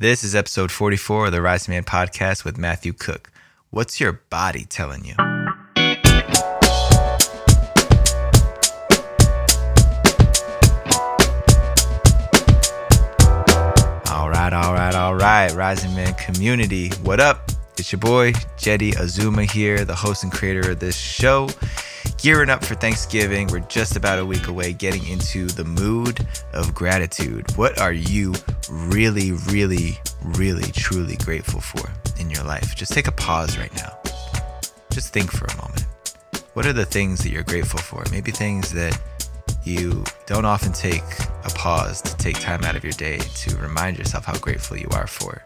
This is episode 44 of the Rising Man podcast with Matthew Cooke. What's your body telling you? All right, all right, all right, Rising Man community. What up? It's your boy, Jeddy Azuma here, the host and creator of this show. Gearing up for Thanksgiving. We're just about a week away getting into the mood of gratitude. What are you really, really, really, truly grateful for in your life? Just take a pause right now. Just think for a moment. What are the things that you're grateful for? Maybe things that you don't often take a pause to take time out of your day to remind yourself how grateful you are for.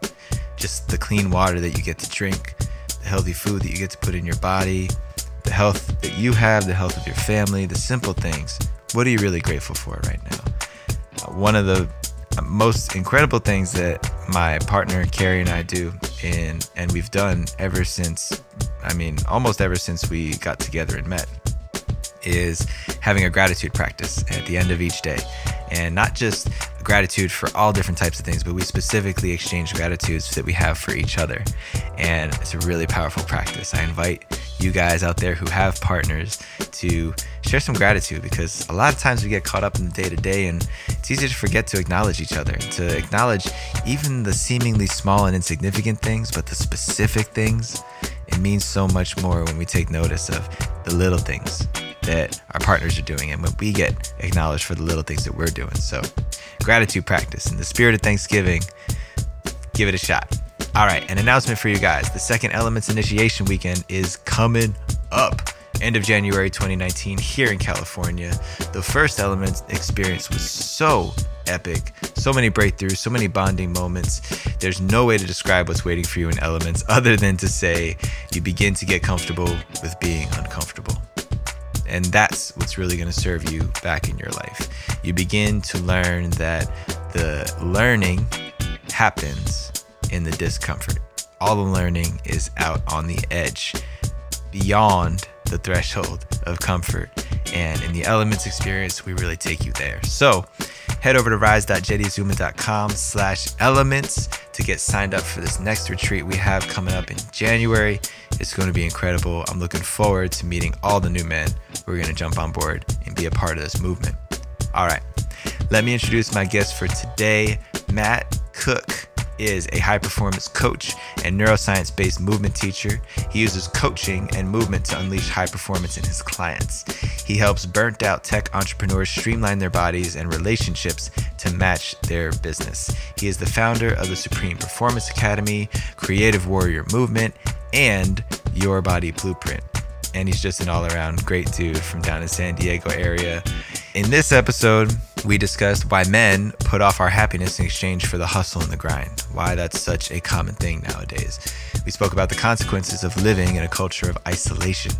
Just the clean water that you get to drink, the healthy food that you get to put in your body, health that you have, the health of your family, the simple things. What are you really grateful for right now? Uh, one of the most incredible things that my partner Carrie and I do, and and we've done ever since, I mean, almost ever since we got together and met, is having a gratitude practice at the end of each day. And not just gratitude for all different types of things, but we specifically exchange gratitudes that we have for each other. And it's a really powerful practice. I invite you guys out there who have partners to share some gratitude because a lot of times we get caught up in the day to day and it's easy to forget to acknowledge each other, to acknowledge even the seemingly small and insignificant things, but the specific things. It means so much more when we take notice of the little things that our partners are doing and when we get acknowledged for the little things that we're doing. So, gratitude practice in the spirit of Thanksgiving, give it a shot. All right, an announcement for you guys. The second Elements Initiation Weekend is coming up. End of January 2019 here in California. The first Elements experience was so epic. So many breakthroughs, so many bonding moments. There's no way to describe what's waiting for you in Elements other than to say you begin to get comfortable with being uncomfortable. And that's what's really going to serve you back in your life. You begin to learn that the learning happens in the discomfort. All the learning is out on the edge, beyond the threshold of comfort. And in the Elements experience, we really take you there. So head over to rise.jeddyazuma.com slash elements to get signed up for this next retreat we have coming up in January. It's going to be incredible. I'm looking forward to meeting all the new men who are going to jump on board and be a part of this movement. All right, let me introduce my guest for today, Matt Cooke is a high performance coach and neuroscience based movement teacher. He uses coaching and movement to unleash high performance in his clients. He helps burnt out tech entrepreneurs streamline their bodies and relationships to match their business. He is the founder of the Supreme Performance Academy, Creative Warrior Movement, and Your Body Blueprint. And he's just an all around great dude from down in San Diego area. In this episode, we discussed why men put off our happiness in exchange for the hustle and the grind, why that's such a common thing nowadays. We spoke about the consequences of living in a culture of isolation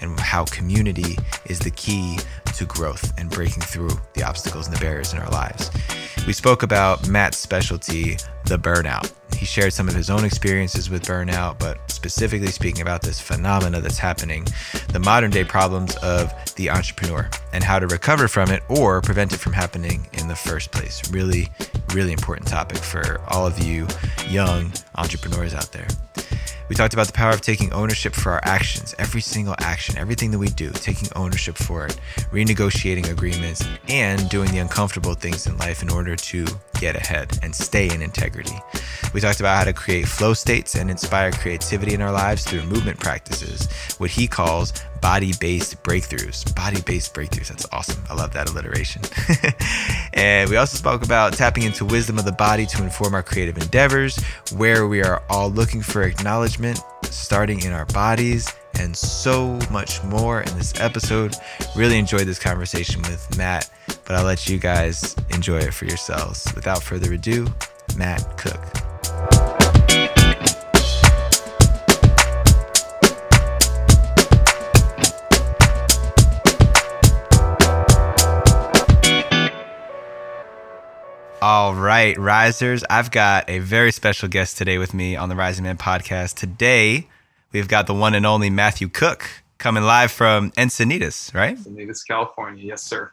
and how community is the key to growth and breaking through the obstacles and the barriers in our lives. We spoke about Matt's specialty, the burnout. He shared some of his own experiences with burnout, but specifically speaking about this phenomena that's happening, the modern day problems of the entrepreneur and how to recover from it or prevent it from happening in the first place. Really, really important topic for all of you young entrepreneurs out there. We talked about the power of taking ownership for our actions, every single action, everything that we do, taking ownership for it, renegotiating agreements, and doing the uncomfortable things in life in order to get ahead and stay in integrity. We talked about how to create flow states and inspire creativity in our lives through movement practices, what he calls body based breakthroughs. Body based breakthroughs. That's awesome. I love that alliteration. and we also spoke about tapping into wisdom of the body to inform our creative endeavors, where we are all looking for acknowledgement, starting in our bodies, and so much more in this episode. Really enjoyed this conversation with Matt, but I'll let you guys enjoy it for yourselves. Without further ado, Matt Cooke. All right, risers. I've got a very special guest today with me on the Rising Man podcast. Today, we've got the one and only Matthew Cooke coming live from Encinitas, right? Encinitas, California. Yes, sir.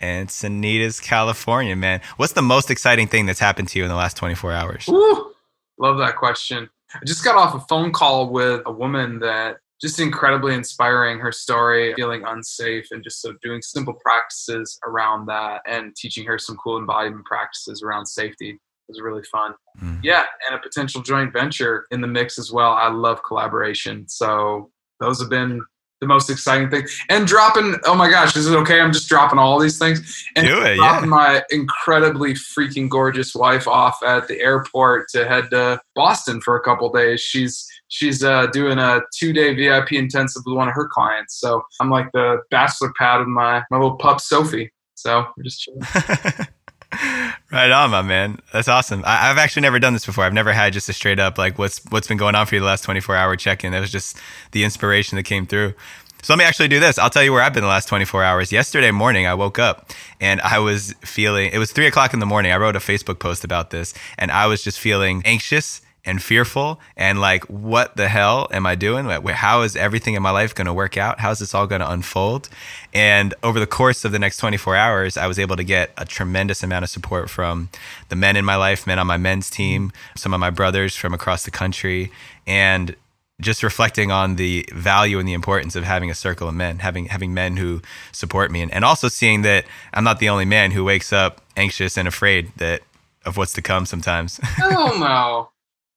Encinitas, California, man. What's the most exciting thing that's happened to you in the last 24 hours? Ooh, love that question. I just got off a phone call with a woman that just incredibly inspiring her story, feeling unsafe and just so doing simple practices around that and teaching her some cool embodiment practices around safety was really fun. Mm. Yeah, and a potential joint venture in the mix as well. I love collaboration. So those have been the most exciting thing. And dropping, oh my gosh, is it okay? I'm just dropping all these things. And Do it, dropping yeah. my incredibly freaking gorgeous wife off at the airport to head to Boston for a couple days. She's she's uh, doing a two day VIP intensive with one of her clients. So I'm like the bachelor pad of my my little pup Sophie. So we're just chilling. right on, my man. That's awesome. I, have actually never done this before. I've never had just a straight up like what's what's been going on for you the last 24 hour check in. That was just the inspiration that came through. So let me actually do this. I'll tell you where I've been the last 24 hours. Yesterday morning, I woke up and I was feeling, it was three o'clock in the morning. I wrote a Facebook post about this and I was just feeling anxious and fearful and like, what the hell am I doing? How is everything in my life going to work out? How's this all going to unfold? And over the course of the next 24 hours, I was able to get a tremendous amount of support from the men in my life, men on my men's team, some of my brothers from across the country, and just reflecting on the value and the importance of having a circle of men, having having men who support me, and, and also seeing that I'm not the only man who wakes up anxious and afraid that of what's to come sometimes. Hell oh, no.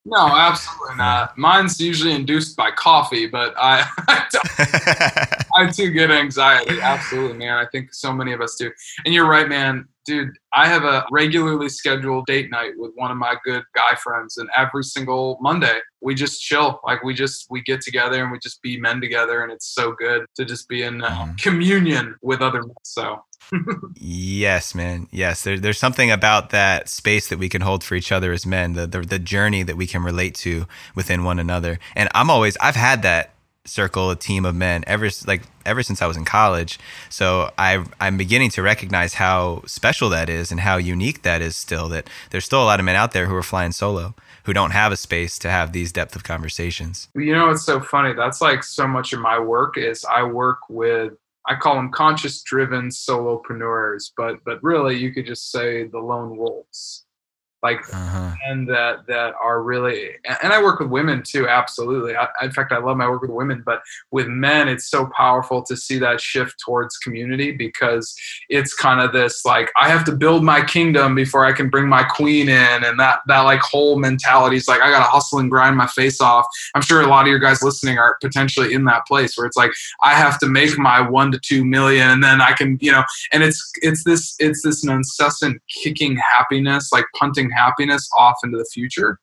No, absolutely not. Mine's usually induced by coffee, but I I, I too get anxiety. Absolutely, man. I think so many of us do. And you're right, man. Dude, I have a regularly scheduled date night with one of my good guy friends, and every single Monday we just chill. Like we just we get together and we just be men together, and it's so good to just be in uh, communion with other men. So yes, man. Yes, there, there's something about that space that we can hold for each other as men, the, the the journey that we can relate to within one another. And I'm always I've had that circle, a team of men ever like ever since I was in college. So I I'm beginning to recognize how special that is and how unique that is still that there's still a lot of men out there who are flying solo who don't have a space to have these depth of conversations. You know, it's so funny. That's like so much of my work is I work with I call them conscious driven solopreneurs, but but really you could just say the lone wolves like uh-huh. and that that are really and i work with women too absolutely I, in fact i love my work with women but with men it's so powerful to see that shift towards community because it's kind of this like i have to build my kingdom before i can bring my queen in and that that like whole mentality is like i gotta hustle and grind my face off i'm sure a lot of your guys listening are potentially in that place where it's like i have to make my one to two million and then i can you know and it's it's this it's this incessant kicking happiness like punting happiness off into the future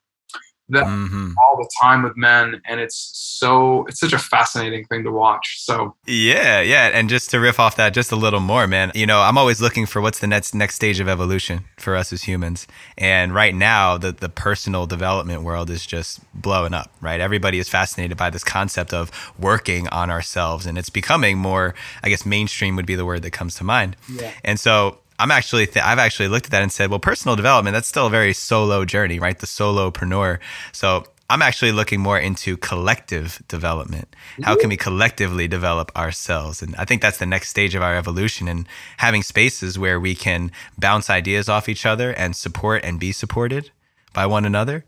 that mm-hmm. all the time with men and it's so it's such a fascinating thing to watch so yeah yeah and just to riff off that just a little more man you know i'm always looking for what's the next next stage of evolution for us as humans and right now the the personal development world is just blowing up right everybody is fascinated by this concept of working on ourselves and it's becoming more i guess mainstream would be the word that comes to mind yeah. and so I'm actually th- I've actually looked at that and said, well, personal development that's still a very solo journey, right? The solopreneur. So I'm actually looking more into collective development. How can we collectively develop ourselves? And I think that's the next stage of our evolution and having spaces where we can bounce ideas off each other and support and be supported by one another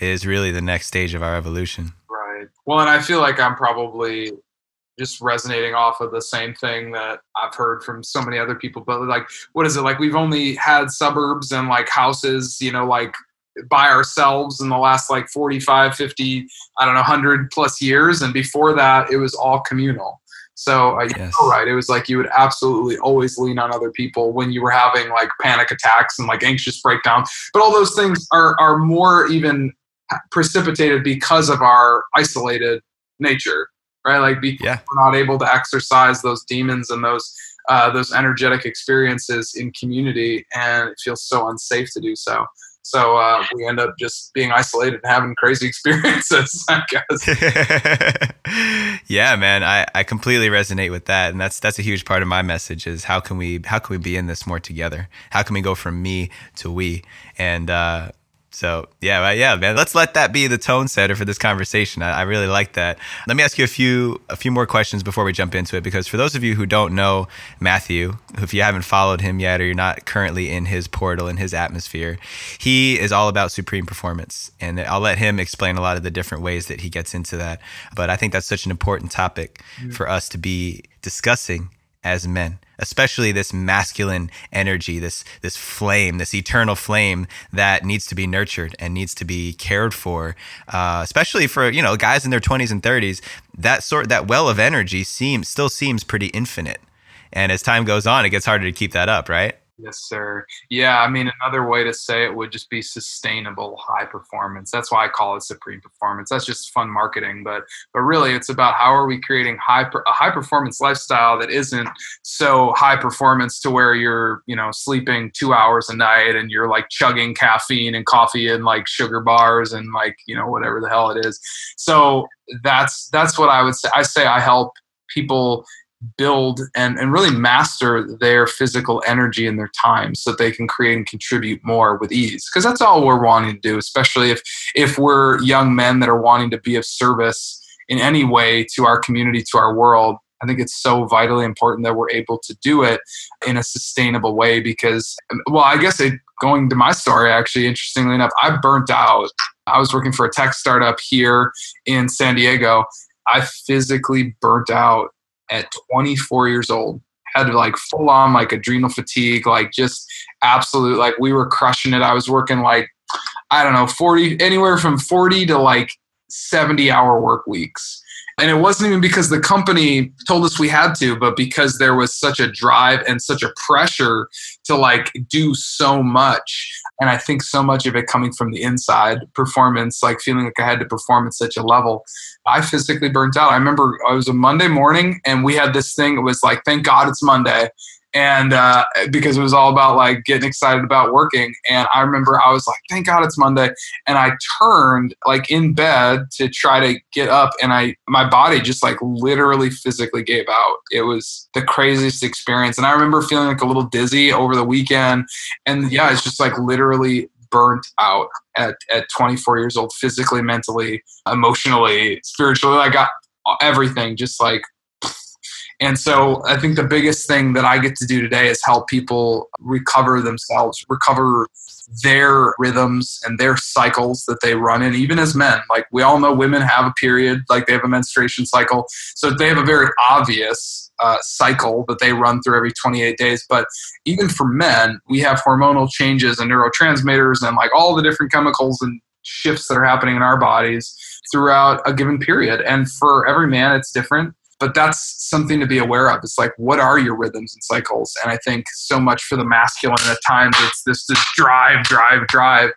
is really the next stage of our evolution. Right. Well, and I feel like I'm probably just resonating off of the same thing that I've heard from so many other people. But like, what is it like? We've only had suburbs and like houses, you know, like by ourselves in the last like 45, 50, I don't know, 100 plus years. And before that, it was all communal. So uh, yes. right. It was like you would absolutely always lean on other people when you were having like panic attacks and like anxious breakdowns. But all those things are are more even precipitated because of our isolated nature right? Like because yeah. we're not able to exercise those demons and those uh, those energetic experiences in community, and it feels so unsafe to do so. So uh, we end up just being isolated and having crazy experiences, I guess. yeah, man, I, I completely resonate with that, and that's that's a huge part of my message is how can we how can we be in this more together? How can we go from me to we? And uh, So yeah, yeah, man. Let's let that be the tone setter for this conversation. I, I, really like that. Let me ask you a few a few more questions before we jump into it, because for those of you who don't know Matthew, if you haven't followed him yet, or you're not currently in his portal in his atmosphere, he is all about supreme performance, and I'll let him explain a lot of the different ways that he gets into that. But I think that's such an important topic mm-hmm. for us to be discussing as men especially this masculine energy this this flame this eternal flame that needs to be nurtured and needs to be cared for uh, especially for you know guys in their 20s and 30s that sort that well of energy seems still seems pretty infinite. And as time goes on it gets harder to keep that up right Yes, sir. Yeah, I mean, another way to say it would just be sustainable high performance. That's why I call it supreme performance. That's just fun marketing, but but really, it's about how are we creating high a high performance lifestyle that isn't so high performance to where you're you know sleeping two hours a night and you're like chugging caffeine and coffee and like sugar bars and like you know whatever the hell it is. So that's that's what I would say. I say I help people build and, and really master their physical energy and their time so that they can create and contribute more with ease. Because that's all we're wanting to do especially if if we're young men that are wanting to be of service in any way to our community to our world. I think it's so vitally important that we're able to do it in a sustainable way because um, well i guess it, going to my story actually interestingly enough i burnt out. I was working for a tech startup here in san diego. I physically burnt out at 24 years old. Had like full on like adrenal fatigue like just absolute like we were crushing it. I was working like i don't know 40 anywhere from 40 to like 70 hour work weeks. And it wasn't even because the company told us we had to but because there was such a drive and such a pressure to like do so much and i think so much of it coming from the inside performance like feeling like i had to perform at such a level I physically burnt out. I remember it was a Monday morning and we had this thing. It was like, thank God it's Monday. And uh, because it was all about like getting excited about working. And I remember I was like, thank God it's Monday. And I turned like in bed to try to get up and I, my body just like literally physically gave out. It was the craziest experience. And I remember feeling like a little dizzy over the weekend. And yeah, it's just like literally burnt out at, at 24 years old, physically, mentally, emotionally, spiritually. I got everything just like. And so I think the biggest thing that I get to do today is help people recover themselves, recover their rhythms and their cycles that they run in, even as men. Like we all know women have a period, like they have a menstruation cycle. So they have a very obvious uh, cycle that they run through every 28 days. But even for men, we have hormonal changes and neurotransmitters and like all the different chemicals and shifts that are happening in our bodies throughout a given period. And for every man, it's different. But that's something to be aware of. It's like, what are your rhythms and cycles? And I think so much for the masculine at times, it's this, this drive, drive, drive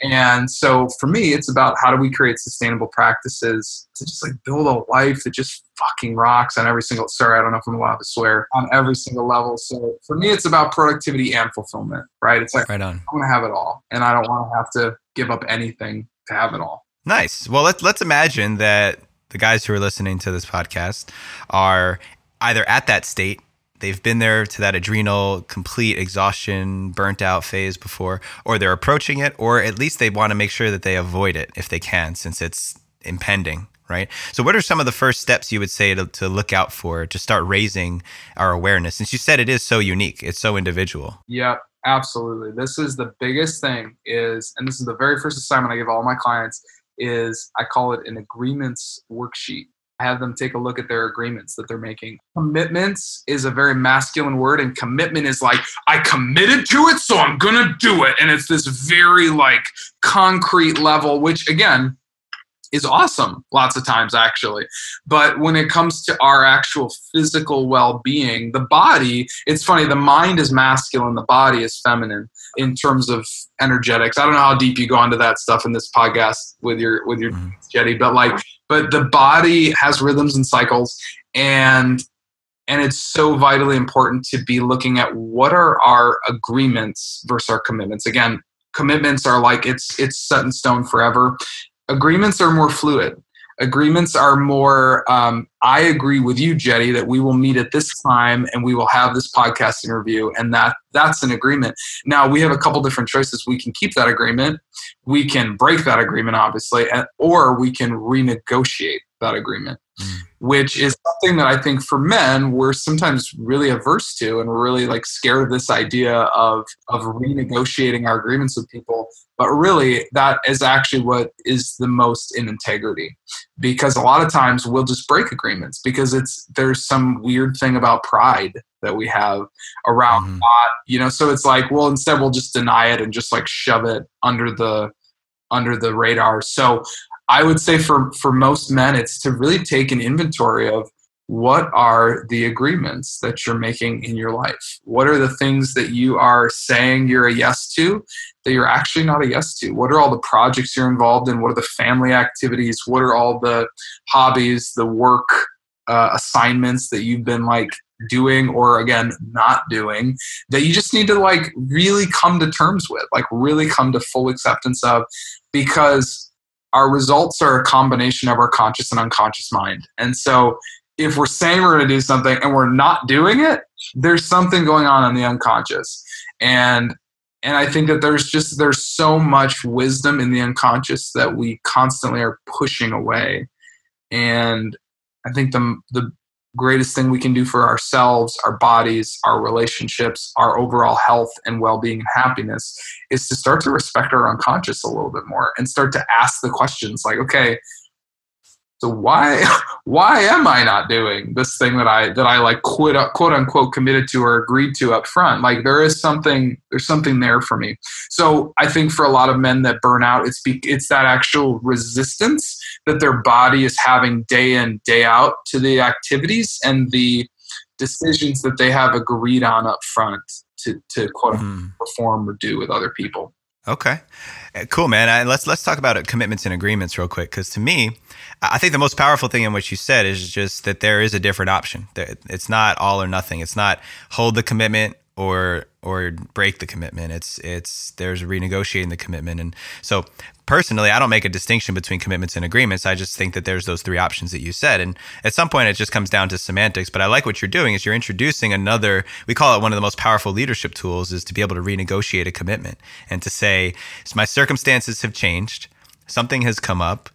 and so for me, it's about how do we create sustainable practices to just like build a life that just fucking rocks on every single sorry, I don't know if I'm allowed to swear on every single level. So for me it's about productivity and fulfillment, right? It's like right on. I want to have it all and I don't want to have to give up anything to have it all. Nice. Well let's let's imagine that the guys who are listening to this podcast are either at that state they've been there to that adrenal complete exhaustion burnt out phase before or they're approaching it or at least they want to make sure that they avoid it if they can since it's impending right? So what are some of the first steps you would say to, to look out for to start raising our awareness? Since you said it is so unique it's so individual. Yeah absolutely. This is the biggest thing is and this is the very first assignment i give all my clients is i call it an agreements worksheet I have them take a look at their agreements that they're making. Commitments is a very masculine word, and commitment is like, I committed to it, so I'm gonna do it. And it's this very like concrete level, which again, is awesome lots of times actually. But when it comes to our actual physical well-being the body it's funny the mind is masculine the body is feminine in terms of energetics. I don't know how deep you go into that stuff in this podcast with your with your mm-hmm. Jeddy but like but the body has rhythms and cycles and and it's so vitally important to be looking at what are our agreements versus our commitments. Again commitments are like it's it's set in stone forever agreements are more fluid Agreements are more, um, I agree with you, Jeddy, that we will meet at this time and we will have this podcast interview, and that that's an agreement. Now we have a couple different choices. We can keep that agreement, we can break that agreement, obviously, and, or we can renegotiate that agreement. Which is something that I think for men we're sometimes really averse to, and we're really like scared of this idea of of renegotiating our agreements with people. But really, that is actually what is the most in integrity, because a lot of times we'll just break agreements because it's there's some weird thing about pride that we have around mm-hmm. not, you know. So it's like, well, instead we'll just deny it and just like shove it under the under the radar. So I would say for for most men, it's to really take an inventory of what are the agreements that you're making in your life. What are the things that you are saying you're a yes to that you're actually not a yes to? What are all the projects you're involved in? What are the family activities? What are all the hobbies, the work uh, assignments that you've been like doing or again not doing that you just need to like really come to terms with like really come to full acceptance of because our results are a combination of our conscious and unconscious mind. And so if we're saying we're going to do something and we're not doing it, there's something going on in the unconscious. And and I think that there's just there's so much wisdom in the unconscious that we constantly are pushing away. And I think the the greatest thing we can do for ourselves, our bodies, our relationships, our overall health and well being and happiness is to start to respect our unconscious a little bit more and start to ask the questions like, okay, so why why am i not doing this thing that i that i like quit quote unquote committed to or agreed to up front? Like there is something there's something there for me. So i think for a lot of men that burn out it's be, it's that actual resistance that their body is having day in day out to the activities and the decisions that they have agreed on up front to to quote mm. perform or do with other people Okay, uh, cool, man. let's let's talk about commitments and agreements real quick, because to me, I think the most powerful thing in what you said is just that there is a different option. It's not all or nothing. It's not hold the commitment or or break the commitment. It's it's there's renegotiating the commitment, and so personally, I don't make a distinction between commitments and agreements. I just think that there's those three options that you said, and at some point, it just comes down to semantics. But I like what you're doing is you're introducing another. We call it one of the most powerful leadership tools is to be able to renegotiate a commitment and to say, my circumstances have changed, something has come up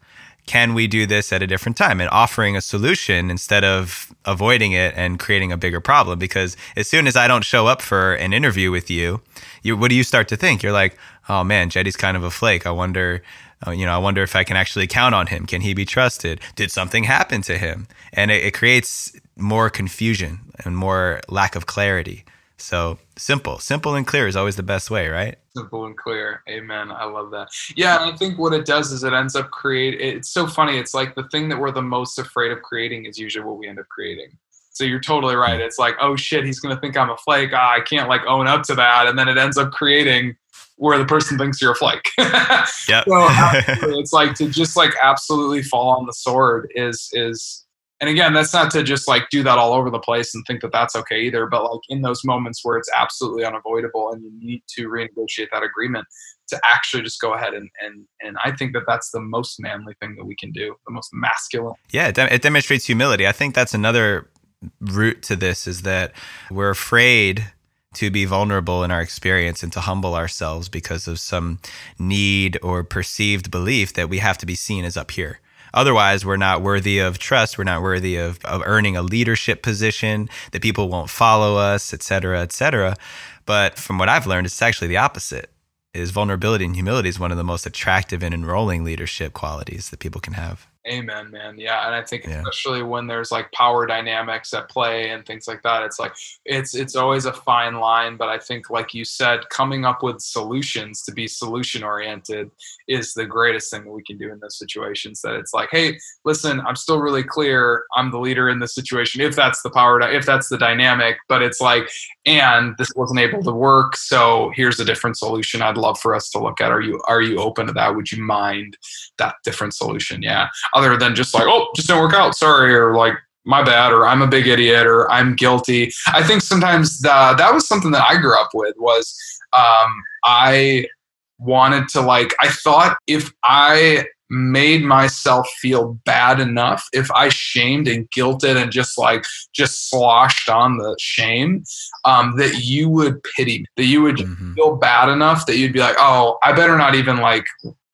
can we do this at a different time? And offering a solution instead of avoiding it and creating a bigger problem. Because as soon as i don't show up for an interview with you you what do you start to think? You're like oh man Jeddy's kind of a flake. I wonder uh, you know i wonder if i can actually count on him. Can he be trusted? Did something happen to him? And it, it creates more confusion and more lack of clarity so simple, simple and clear is always the best way, right? Simple and clear. Amen. I love that. Yeah, I think what it does is it ends up create. It's so funny. It's like the thing that we're the most afraid of creating is usually what we end up creating. So you're totally right. It's like, oh shit, he's gonna think I'm a flake. Ah, I can't like own up to that, and then it ends up creating where the person thinks you're a flake. yeah. so it's like to just like absolutely fall on the sword is is and again that's not to just like do that all over the place and think that that's okay either but like in those moments where it's absolutely unavoidable and you need to renegotiate that agreement to actually just go ahead and and and i think that that's the most manly thing that we can do the most masculine. Yeah it, de- it demonstrates humility. I think that's another root to this is that we're afraid to be vulnerable in our experience and to humble ourselves because of some need or perceived belief that we have to be seen as up here Otherwise, we're not worthy of trust. We're not worthy of, of earning a leadership position, that people won't follow us, et cetera, et cetera. But from what I've learned, it's actually the opposite. Is vulnerability and humility is one of the most attractive and enrolling leadership qualities that people can have. Amen, man. Yeah, and I think yeah. especially when there's like power dynamics at play and things like that, it's like it's it's always a fine line. But I think, like you said, coming up with solutions to be solution oriented is the greatest thing that we can do in those situations. That it's like, hey, listen, I'm still really clear. I'm the leader in this situation. If that's the power, if that's the dynamic, but it's like, and this wasn't able to work, so here's a different solution. I'd love for us to look at. Are you are you open to that? Would you mind that different solution? Yeah other than just like, oh, just didn't work out. Sorry. Or like, my bad, or I'm a big idiot, or I'm guilty. I think sometimes the, that was something that I grew up with was um, I wanted to like, I thought if I made myself feel bad enough if i shamed and guilted and just like just sloshed on the shame um, that you would pity me, that you would mm-hmm. feel bad enough that you'd be like oh i better not even like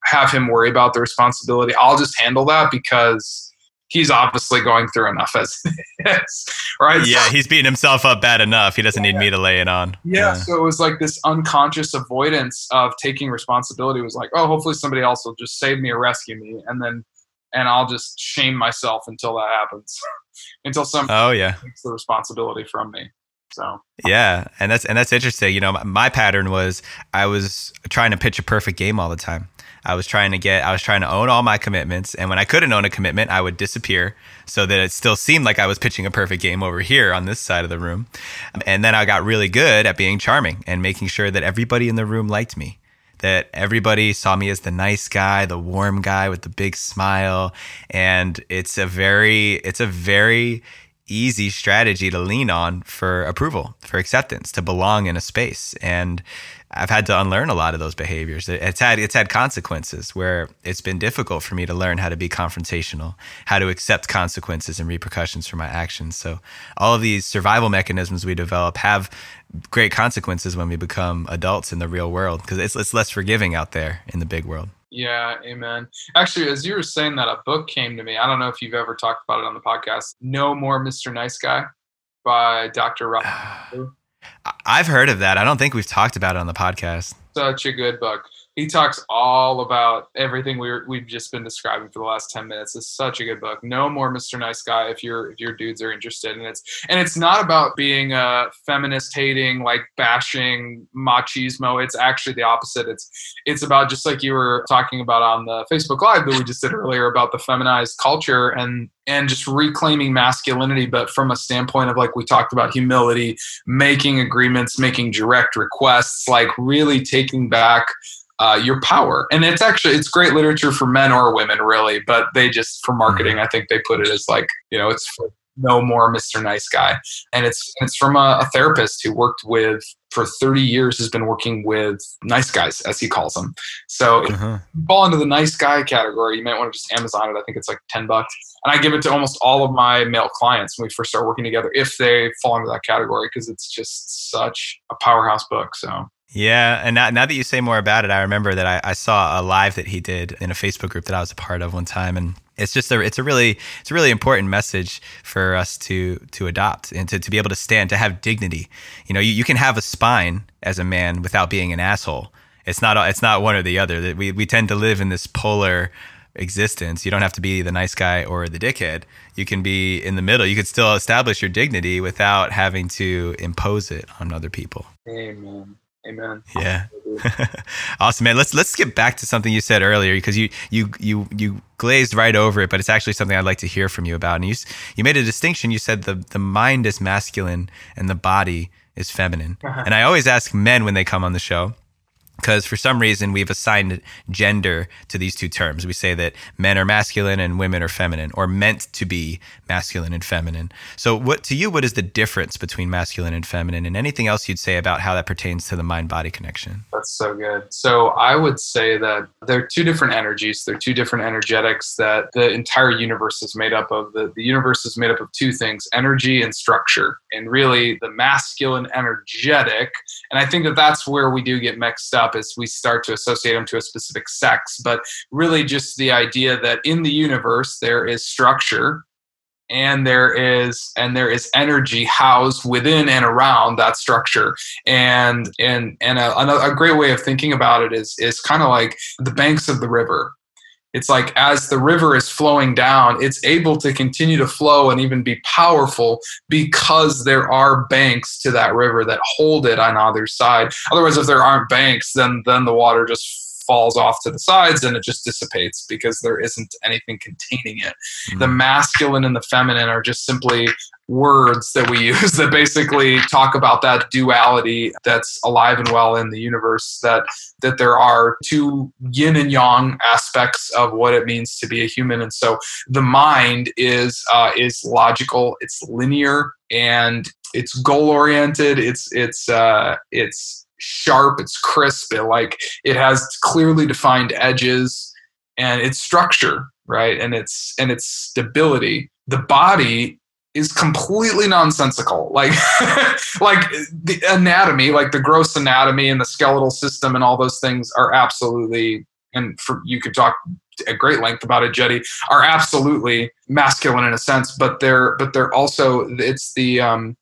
have him worry about the responsibility i'll just handle that because he's obviously going through enough as is, right? Yeah, he's beating himself up bad enough. He doesn't yeah. need me to lay it on. Yeah, yeah, so it was like this unconscious avoidance of taking responsibility. It was like, oh, hopefully somebody else will just save me or rescue me, and then and I'll just shame myself until that happens, until somebody oh yeah takes the responsibility from me. So yeah, and that's and that's interesting. You know, my, my pattern was I was trying to pitch a perfect game all the time. I was trying to get, I was trying to own all my commitments. And when I couldn't own a commitment, I would disappear so that it still seemed like I was pitching a perfect game over here on this side of the room. And then I got really good at being charming and making sure that everybody in the room liked me. That everybody saw me as the nice guy, the warm guy with the big smile. And it's a very, it's a very easy strategy to lean on for approval, for acceptance, to belong in a space. And I've had to unlearn a lot of those behaviors. It's had it's had consequences where it's been difficult for me to learn how to be confrontational, how to accept consequences and repercussions for my actions. So all of these survival mechanisms we develop have great consequences when we become adults in the real world because it's it's less forgiving out there in the big world. Yeah, amen. Actually, as you were saying that, a book came to me. I don't know if you've ever talked about it on the podcast. No More Mr. Nice Guy by Dr. Rob. I've heard of that. I don't think we've talked about it on the podcast. Such a good book. He talks all about everything we we've just been describing for the last 10 minutes. It's such a good book. No more Mr. Nice Guy if your if your dudes are interested. And it's and it's not about being a feminist hating, like bashing machismo. It's actually the opposite. It's it's about just like you were talking about on the Facebook Live that we just did earlier about the feminized culture and and just reclaiming masculinity, but from a standpoint of like we talked about humility, making agreements, making direct requests, like really taking back uh, your power. And it's actually it's great literature for men or women, really. But they just for marketing, mm-hmm. I think they put it as like you know it's for no more Mr. Nice Guy. And it's it's from a, a, therapist who worked with for 30 years has been working with nice guys as he calls them. So uh-huh. fall into the nice guy category, you might want to just Amazon it. I think it's like 10 bucks. And I give it to almost all of my male clients when we first start working together if they fall into that category because it's just such a powerhouse book. So yeah, and now, now that you say more about it, I remember that I, I, saw a live that he did in a Facebook group that I was a part of one time, and it's just a it's a really it's a really important message for us to to adopt and to, to be able to stand to have dignity. You know, you, you can have a spine as a man without being an asshole. It's not it's not one or the other. That we we tend to live in this polar existence. You don't have to be the nice guy or the dickhead. You can be in the middle. You could still establish your dignity without having to impose it on other people. Amen. Amen. Yeah. awesome, man. Let's let's get back to something you said earlier because you you you you glazed right over it, but it's actually something I'd like to hear from you about. And you you made a distinction. You said the the mind is masculine and the body is feminine. Uh-huh. And I always ask men when they come on the show because for some reason we've assigned gender to these two terms. We say that men are masculine and women are feminine, or meant to be masculine and feminine. So, what to you, what is the difference between masculine and feminine, and anything else you'd say about how that pertains to the mind-body connection? That's so good. So, I would say that they're two different energies. They're two different energetics that the entire universe is made up of. The, the universe is made up of two things: energy and structure. And really, the masculine energetic, and I think that that's where we do get mixed up as we start to associate them to a specific sex, but really just the idea that in the universe there is structure and there is and there is energy housed within and around that structure. And and and a, a great way of thinking about it is is kind of like the banks of the river it's like as the river is flowing down, it's able to continue to flow and even be powerful because there are banks to that river that hold it on either side. Otherwise, if there aren't banks, then then the water just falls off to the sides and it just dissipates because there isn't anything containing it. Mm-hmm. The masculine and the feminine are just simply words that we use that basically talk about that duality that's alive and well in the universe that that there are two yin and yang aspects of what it means to be a human and so the mind is uh, is logical it's linear and it's goal oriented it's it's uh, it's sharp, it's crisp, it like it has clearly defined edges and its structure, right? And its and its stability. The body is completely nonsensical. Like like the anatomy, like the gross anatomy and the skeletal system and all those things are absolutely and for you could talk at great length about it, Jeddy, are absolutely masculine in a sense, but they're but they're also it's the um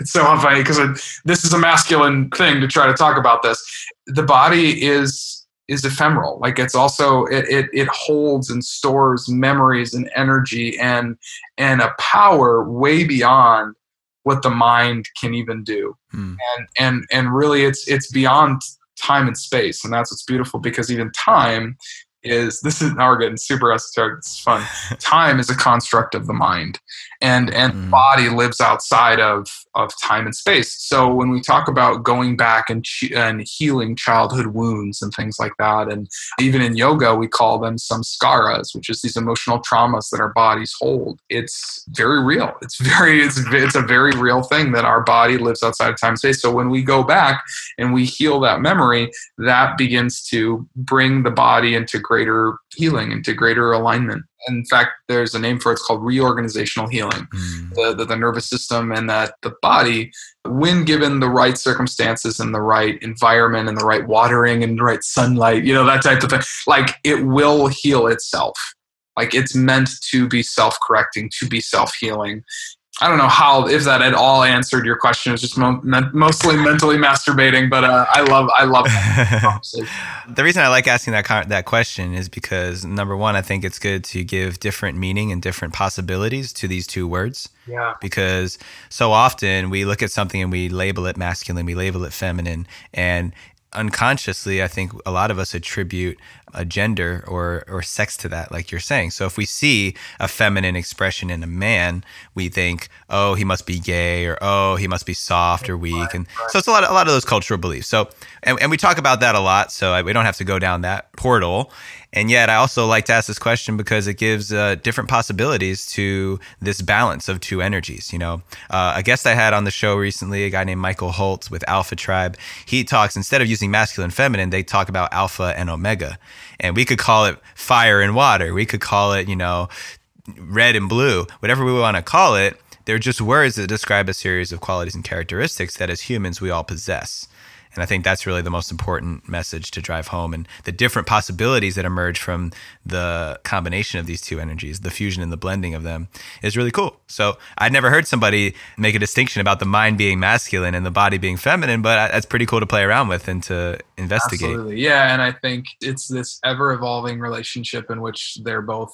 it's so funny because this is a masculine thing to try to talk about this. The body is is ephemeral. Like it's also it, it it holds and stores memories and energy and and a power way beyond what the mind can even do. Hmm. And and and really it's it's beyond time and space. And that's what's beautiful because even time is this is now we're getting super esoteric. It's fun. time is a construct of the mind, and and mm. body lives outside of of time and space. So when we talk about going back and and healing childhood wounds and things like that, and even in yoga we call them samskaras, which is these emotional traumas that our bodies hold. It's very real. It's very it's it's a very real thing that our body lives outside of time and space. So when we go back and we heal that memory, that begins to bring the body into greater healing, into greater alignment. In fact, there's a name for it. It's called reorganizational healing. Mm. The, the, the nervous system and that the body, when given the right circumstances and the right environment and the right watering and the right sunlight, you know, that type of thing, like it will heal itself. Like it's meant to be self correcting, to be self healing. I don't know how if that at all answered your question. It's just mo- mostly mentally masturbating, but uh, I love I love. the reason I like asking that that question is because number one, I think it's good to give different meaning and different possibilities to these two words. Yeah. Because so often we look at something and we label it masculine, we label it feminine, and unconsciously, I think a lot of us attribute a gender or or sex to that, like you're saying. So if we see a feminine expression in a man, we think, oh, he must be gay, or oh, he must be soft or weak, and so it's a lot of, a lot of those cultural beliefs. So and, and we talk about that a lot, so I, we don't have to go down that portal. And yet, I also like to ask this question because it gives uh, different possibilities to this balance of two energies. You know, uh, a guest I had on the show recently, a guy named Michael Holtz with Alpha Tribe, he talks instead of using masculine, feminine, they talk about alpha and omega, and we could call it fire and water. We could call it, you know, red and blue, whatever we want to call it. They're just words that describe a series of qualities and characteristics that as humans we all possess. And I think that's really the most important message to drive home and the different possibilities that emerge from the combination of these two energies, the fusion and the blending of them is really cool. So I'd never heard somebody make a distinction about the mind being masculine and the body being feminine, but that's pretty cool to play around with and to investigate. Absolutely. Yeah. And I think it's this ever evolving relationship in which they're both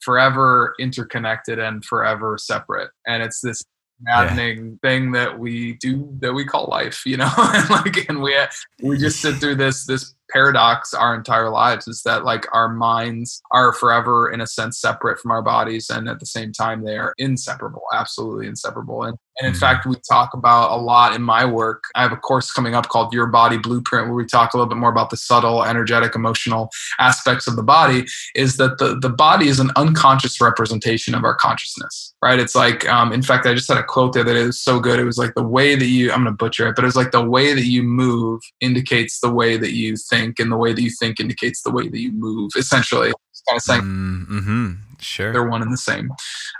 forever interconnected and forever separate. And it's this maddening yeah. thing that we do that we call life you know and like and we we just sit through this this paradox our entire lives is that like our minds are forever in a sense separate from our bodies and at the same time they are inseparable absolutely inseparable. And, and in mm-hmm. fact we talk about a lot in my work. I have a course coming up called your body blueprint where we talk a little bit more about the subtle energetic emotional aspects of the body is that the, the body is an unconscious representation of our consciousness right? It's like um, in fact i just had a quote there that is so good. It was like the way that you i'm going to butcher it but it's like the way that you move indicates the way that you think think, and the way that you think indicates the way that you move. Essentially, it's kind of saying mm-hmm. sure they're one and the same.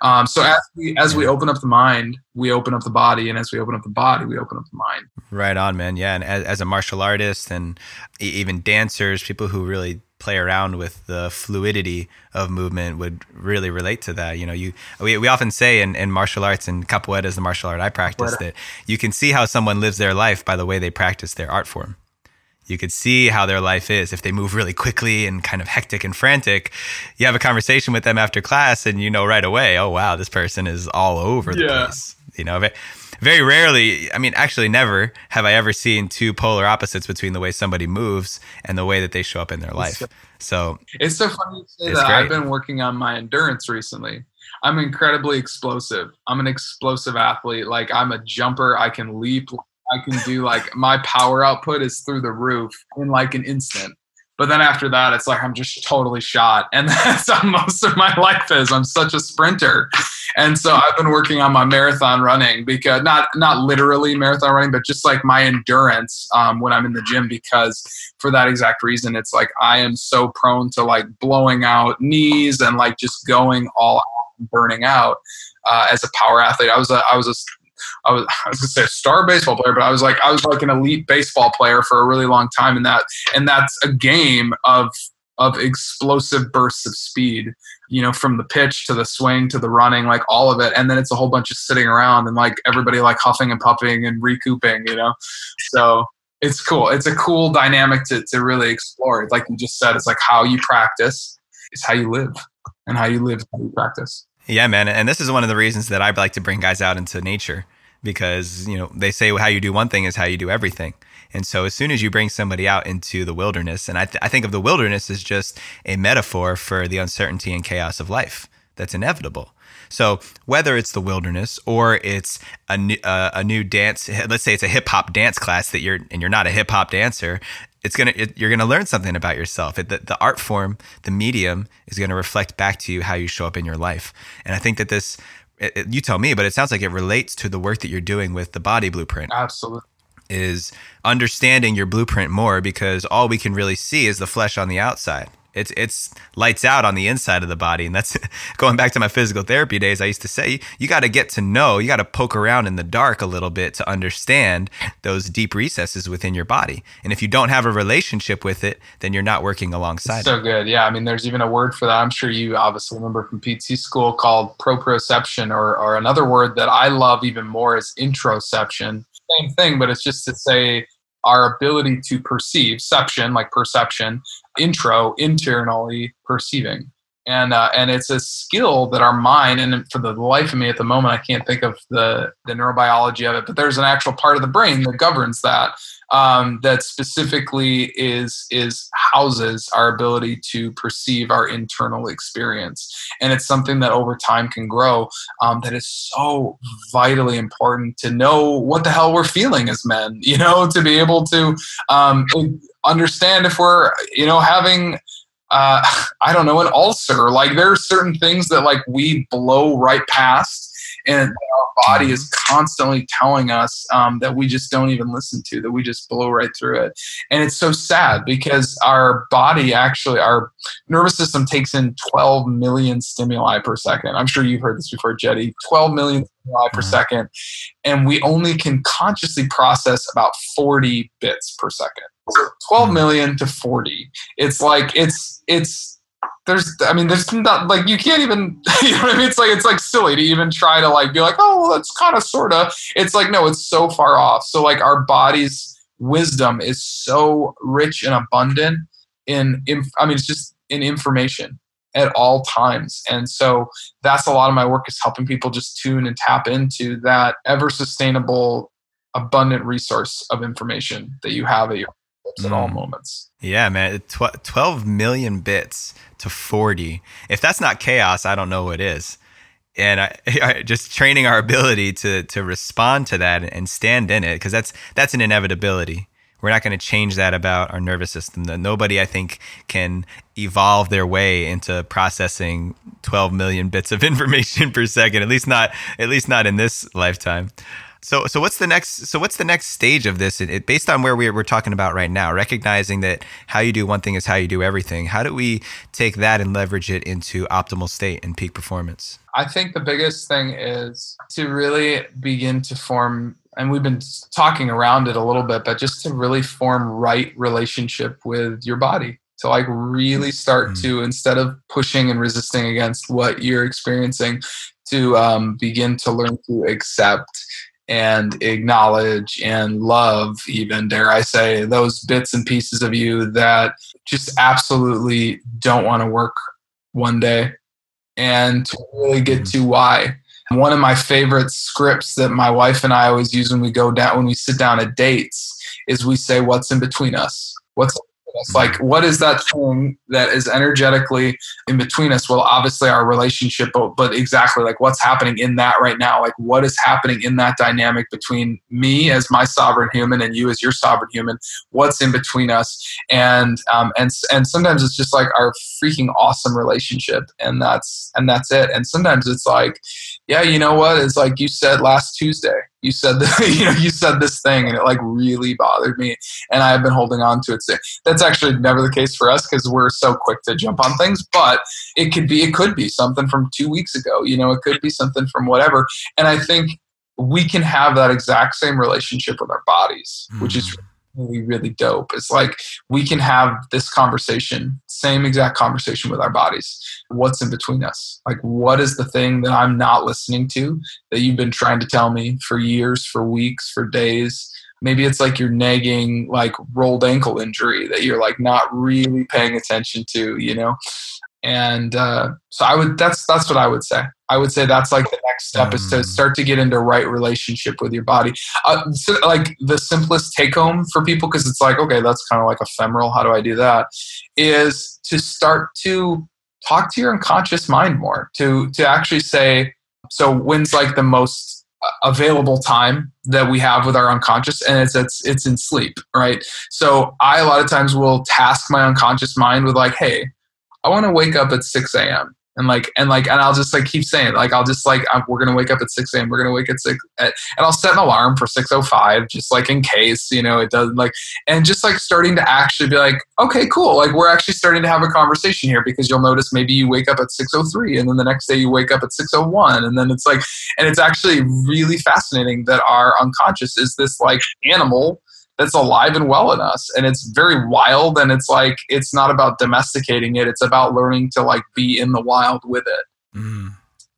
Um, so as we as we open up the mind, we open up the body, and as we open up the body, we open up the mind. Right on, man. Yeah, and as, as a martial artist and even dancers, people who really play around with the fluidity of movement would really relate to that. You know, you we, we often say in, in martial arts and capoeira is the martial art I practice that you can see how someone lives their life by the way they practice their art form you could see how their life is. If they move really quickly and kind of hectic and frantic you have a conversation with them after class and you know right away oh wow this person is all over the yeah. place. You know very rarely i mean actually never have i ever seen two polar opposites between the way somebody moves and the way that they show up in their life. So it's so funny to say that. Great. i've been working on my endurance recently. I'm incredibly explosive. I'm an explosive athlete. Like i'm a jumper. I can leap I can do like my power output is through the roof in like an instant. But then after that, it's like I'm just totally shot. And that's how most of my life is. I'm such a sprinter. and so I've been working on my marathon running because not not literally marathon running, but just like my endurance um, when I'm in the gym because for that exact reason, it's like I am so prone to like blowing out knees and like just going all out, burning out. Uh, as a power athlete, I was a I was a I was, I was gonna say a star baseball player, but I was like I was like an elite baseball player for a really long time, and that and that's a game of of explosive bursts of speed you know from the pitch to the swing to the running like all of it. And then it's a whole bunch of sitting around and like everybody like huffing and puffing and recouping you know? So it's cool. It's a cool dynamic to, to really explore. Like you just said it's like how you practice is how you live and how you live how you practice. Yeah man and this is one of the reasons that i like to bring guys out into nature because you know they say how you do one thing is how you do everything. And so as soon as you bring somebody out into the wilderness and I, th- I think of the wilderness as just a metaphor for the uncertainty and chaos of life that's inevitable. So whether it's the wilderness or it's a new, uh, a new dance let's say it's a hip hop dance class that you're and you're not a hip hop dancer it's gonna it, you're gonna learn something about yourself. It, the, the art form the medium is gonna reflect back to you how you show up in your life. And i think that this it, it, you tell me, but it sounds like it relates to the work that you're doing with the body blueprint. Absolutely. Is understanding your blueprint more because all we can really see is the flesh on the outside. It's it's lights out on the inside of the body, and that's going back to my physical therapy days. I used to say you got to get to know, you got to poke around in the dark a little bit to understand those deep recesses within your body. And if you don't have a relationship with it, then you're not working alongside. So it. good, yeah. I mean, there's even a word for that. I'm sure you obviously remember from PT school called proprioception, or or another word that I love even more is interoception. Same thing, but it's just to say our ability to perceive, perception, like perception, intro, internally perceiving. And, uh, and it's a skill that our mind, and for the life of me at the moment, I can't think of the, the neurobiology of it, but there's an actual part of the brain that governs that um, that specifically is is houses our ability to perceive our internal experience, and it's something that over time can grow. Um, that is so vitally important to know what the hell we're feeling as men. You know, to be able to um, understand if we're you know having uh, I don't know, an ulcer. Like there are certain things that like we blow right past and our body is mm-hmm. constantly telling us um, that we just don't even listen to that we just blow right through it and it's so sad because our body actually our nervous system takes in 12 million stimuli per second i'm sure you've heard this before Jeddy 12 million stimuli per mm-hmm. second and we only can consciously process about 40 bits per second 12 mm-hmm. to 40 it's like it's it's there's i mean there's not like you can't even you know what i mean? It's like it's like silly to even try to like be like oh well that's kind of sort of it's like no it's so far off. So like our body's wisdom is so rich and abundant in, in i mean it's just in information at all times. And so that's a lot of my work is helping people just tune and tap into that ever sustainable abundant resource of information that you have at your mm. at all moments yeah man Tw- 12 million bits to 40. If that's not chaos, I don't know what is. And I, I, just training our ability to to respond to that and stand in it because that's that's an inevitability. We're not going to change that about our nervous system. That Nobody, I think, can evolve their way into processing 12 million bits of information per second. At least not, at least not in this lifetime. So, so what's the next? So, what's the next stage of this? It, it, based on where we're, we're talking about right now, recognizing that how you do one thing is how you do everything. How do we take that and leverage it into optimal state and peak performance? I think the biggest thing is to really begin to form, and we've been talking around it a little bit, but just to really form right relationship with your body to like really start mm-hmm. to instead of pushing and resisting against what you're experiencing to um, begin to learn to accept and acknowledge and love, even dare I say, those bits and pieces of you that just absolutely don't want to work one day and to really get to why. One of my favorite scripts that my wife and I always use when we go down, when we sit down at dates, is we say, What's in between us? What's like what is that thing that is energetically in between us? Well obviously our relationship but, but exactly like what's happening in that right now? Like what is happening in that dynamic between me as my sovereign human and you as your sovereign human? What's in between us? And um, and and sometimes it's just like our freaking awesome relationship and that's and that's it. And sometimes it's like yeah you know what? It's like you said last tuesday you said that you know you said this thing and it like really bothered me and i've been holding on to it that's actually never the case for us because we're so quick to jump on things but it could be it could be something from two weeks ago you know it could be something from whatever and i think we can have that exact same relationship with our bodies mm. which is hmm really, really dope. It's like we can have this conversation, same exact conversation with our bodies. What's in between us? Like, what is the thing that I'm not listening to that you've been trying to tell me for years, for weeks, for days? Maybe it's like you're nagging like rolled ankle injury that you're like not really paying attention to, you know? and uh, so i would that's that's what i would say i would say that's like the next step is to mm. start to get into right relationship with your body uh, so like the simplest take home for people because it's like okay that's kind of like ephemeral how do i do that is to start to talk to your unconscious mind more to to actually say so when's like the most uh, available time that we have with our unconscious and it's it's it's in sleep right so i a lot of times will task my unconscious mind with like hey I want to wake up at 6 a.m. And like, and like, and I'll just like keep saying, it. like, I'll just like, I'm, we're gonna wake up at 6 a.m. We're gonna wake at six, at, and I'll set an alarm for 6:05, just like in case, you know, it does like, and just like starting to actually be like, okay, cool, like we're actually starting to have a conversation here because you'll notice maybe you wake up at 6:03, and then the next day you wake up at 6:01, and then it's like, and it's actually really fascinating that our unconscious is this like animal that's alive and well in us and it's very wild and it's like it's not about domesticating it it's about learning to like be in the wild with it mm.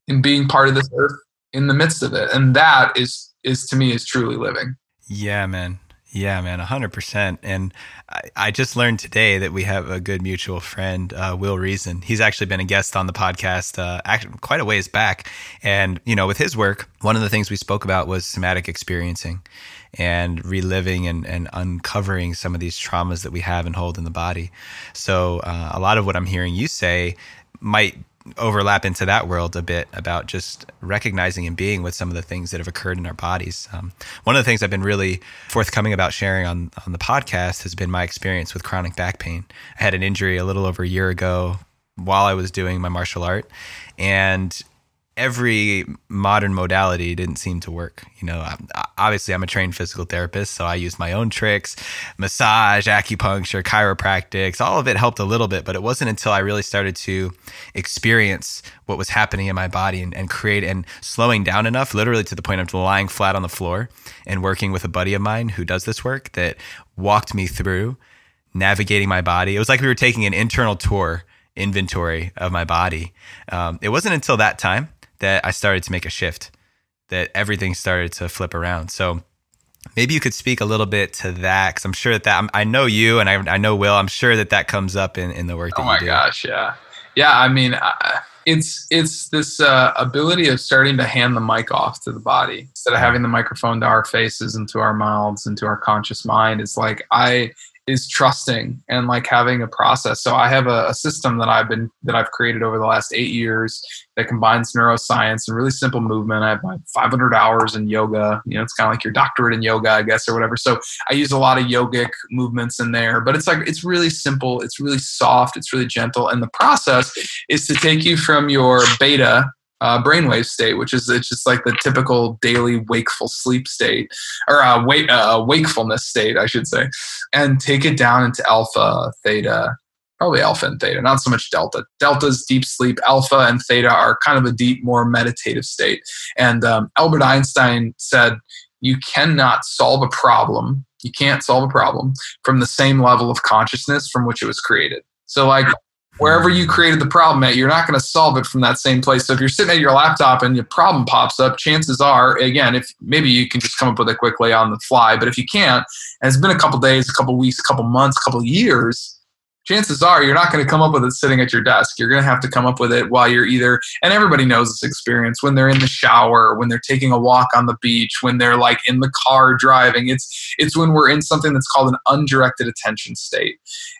and being part of this earth in the midst of it and that is is to me is truly living yeah man yeah, man, 100%. And I, I, just learned today that we have a good mutual friend, uh, Will Reason. He's actually been a guest on the podcast uh, quite a ways back. And, you know, with his work, one of the things we spoke about was somatic experiencing and reliving and, and uncovering some of these traumas that we have and hold in the body. So, uh, a lot of what I'm hearing you say might overlap into that world a bit about just recognizing and being with some of the things that have occurred in our bodies. Um, one of the things I've been really forthcoming about sharing on on the podcast has been my experience with chronic back pain. I had an injury a little over a year ago while I was doing my martial art, and every modern modality didn't seem to work. You know, obviously I'm a trained physical therapist, so I use my own tricks, massage, acupuncture, chiropractics, all of it helped a little bit, but it wasn't until I really started to experience what was happening in my body and, and create and slowing down enough, literally to the point of lying flat on the floor and working with a buddy of mine who does this work that walked me through navigating my body. It was like we were taking an internal tour inventory of my body. Um, it wasn't until that time that I started to make a shift, that everything started to flip around. So maybe you could speak a little bit to that because I'm sure that, that i know you and I, I, know Will. I'm sure that that comes up in, in the work that oh you do. Oh my gosh, yeah, yeah. I mean, uh, it's it's this uh, ability of starting to hand the mic off to the body instead of having the microphone to our faces and to our mouths and to our conscious mind. It's like I is trusting and like having a process. So I have a, a, system that I've been that I've created over the last eight years that combines neuroscience and really simple movement. I have my 500 hours in yoga. You know, it's kind of like your doctorate in yoga, I guess, or whatever. So I use a lot of yogic movements in there, but it's like it's really simple. It's really soft. It's really gentle, and the process is to take you from your beta uh, brainwave state, which is it's just like the typical daily wakeful sleep state or uh, wake, uh, wakefulness state, I should say, and take it down into alpha, theta, probably alpha and theta, not so much delta. Delta's deep sleep, alpha and theta are kind of a deep, more meditative state. And um, Albert Einstein said, you cannot solve a problem, you can't solve a problem from the same level of consciousness from which it was created. So, like, wherever you created the problem at, you're not going to solve it from that same place. So if you're sitting at your laptop and your problem pops up, chances are, again, if maybe you can just come up with it quickly on the fly, but if you can't, and it's been a couple days, a couple weeks, a couple months, a couple years, chances are you're not going to come up with it sitting at your desk. You're going to have to come up with it while you're either, and everybody knows this experience when they're in the shower, when they're taking a walk on the beach, when they're like in the car driving. It's it's when we're in something that's called an undirected attention state,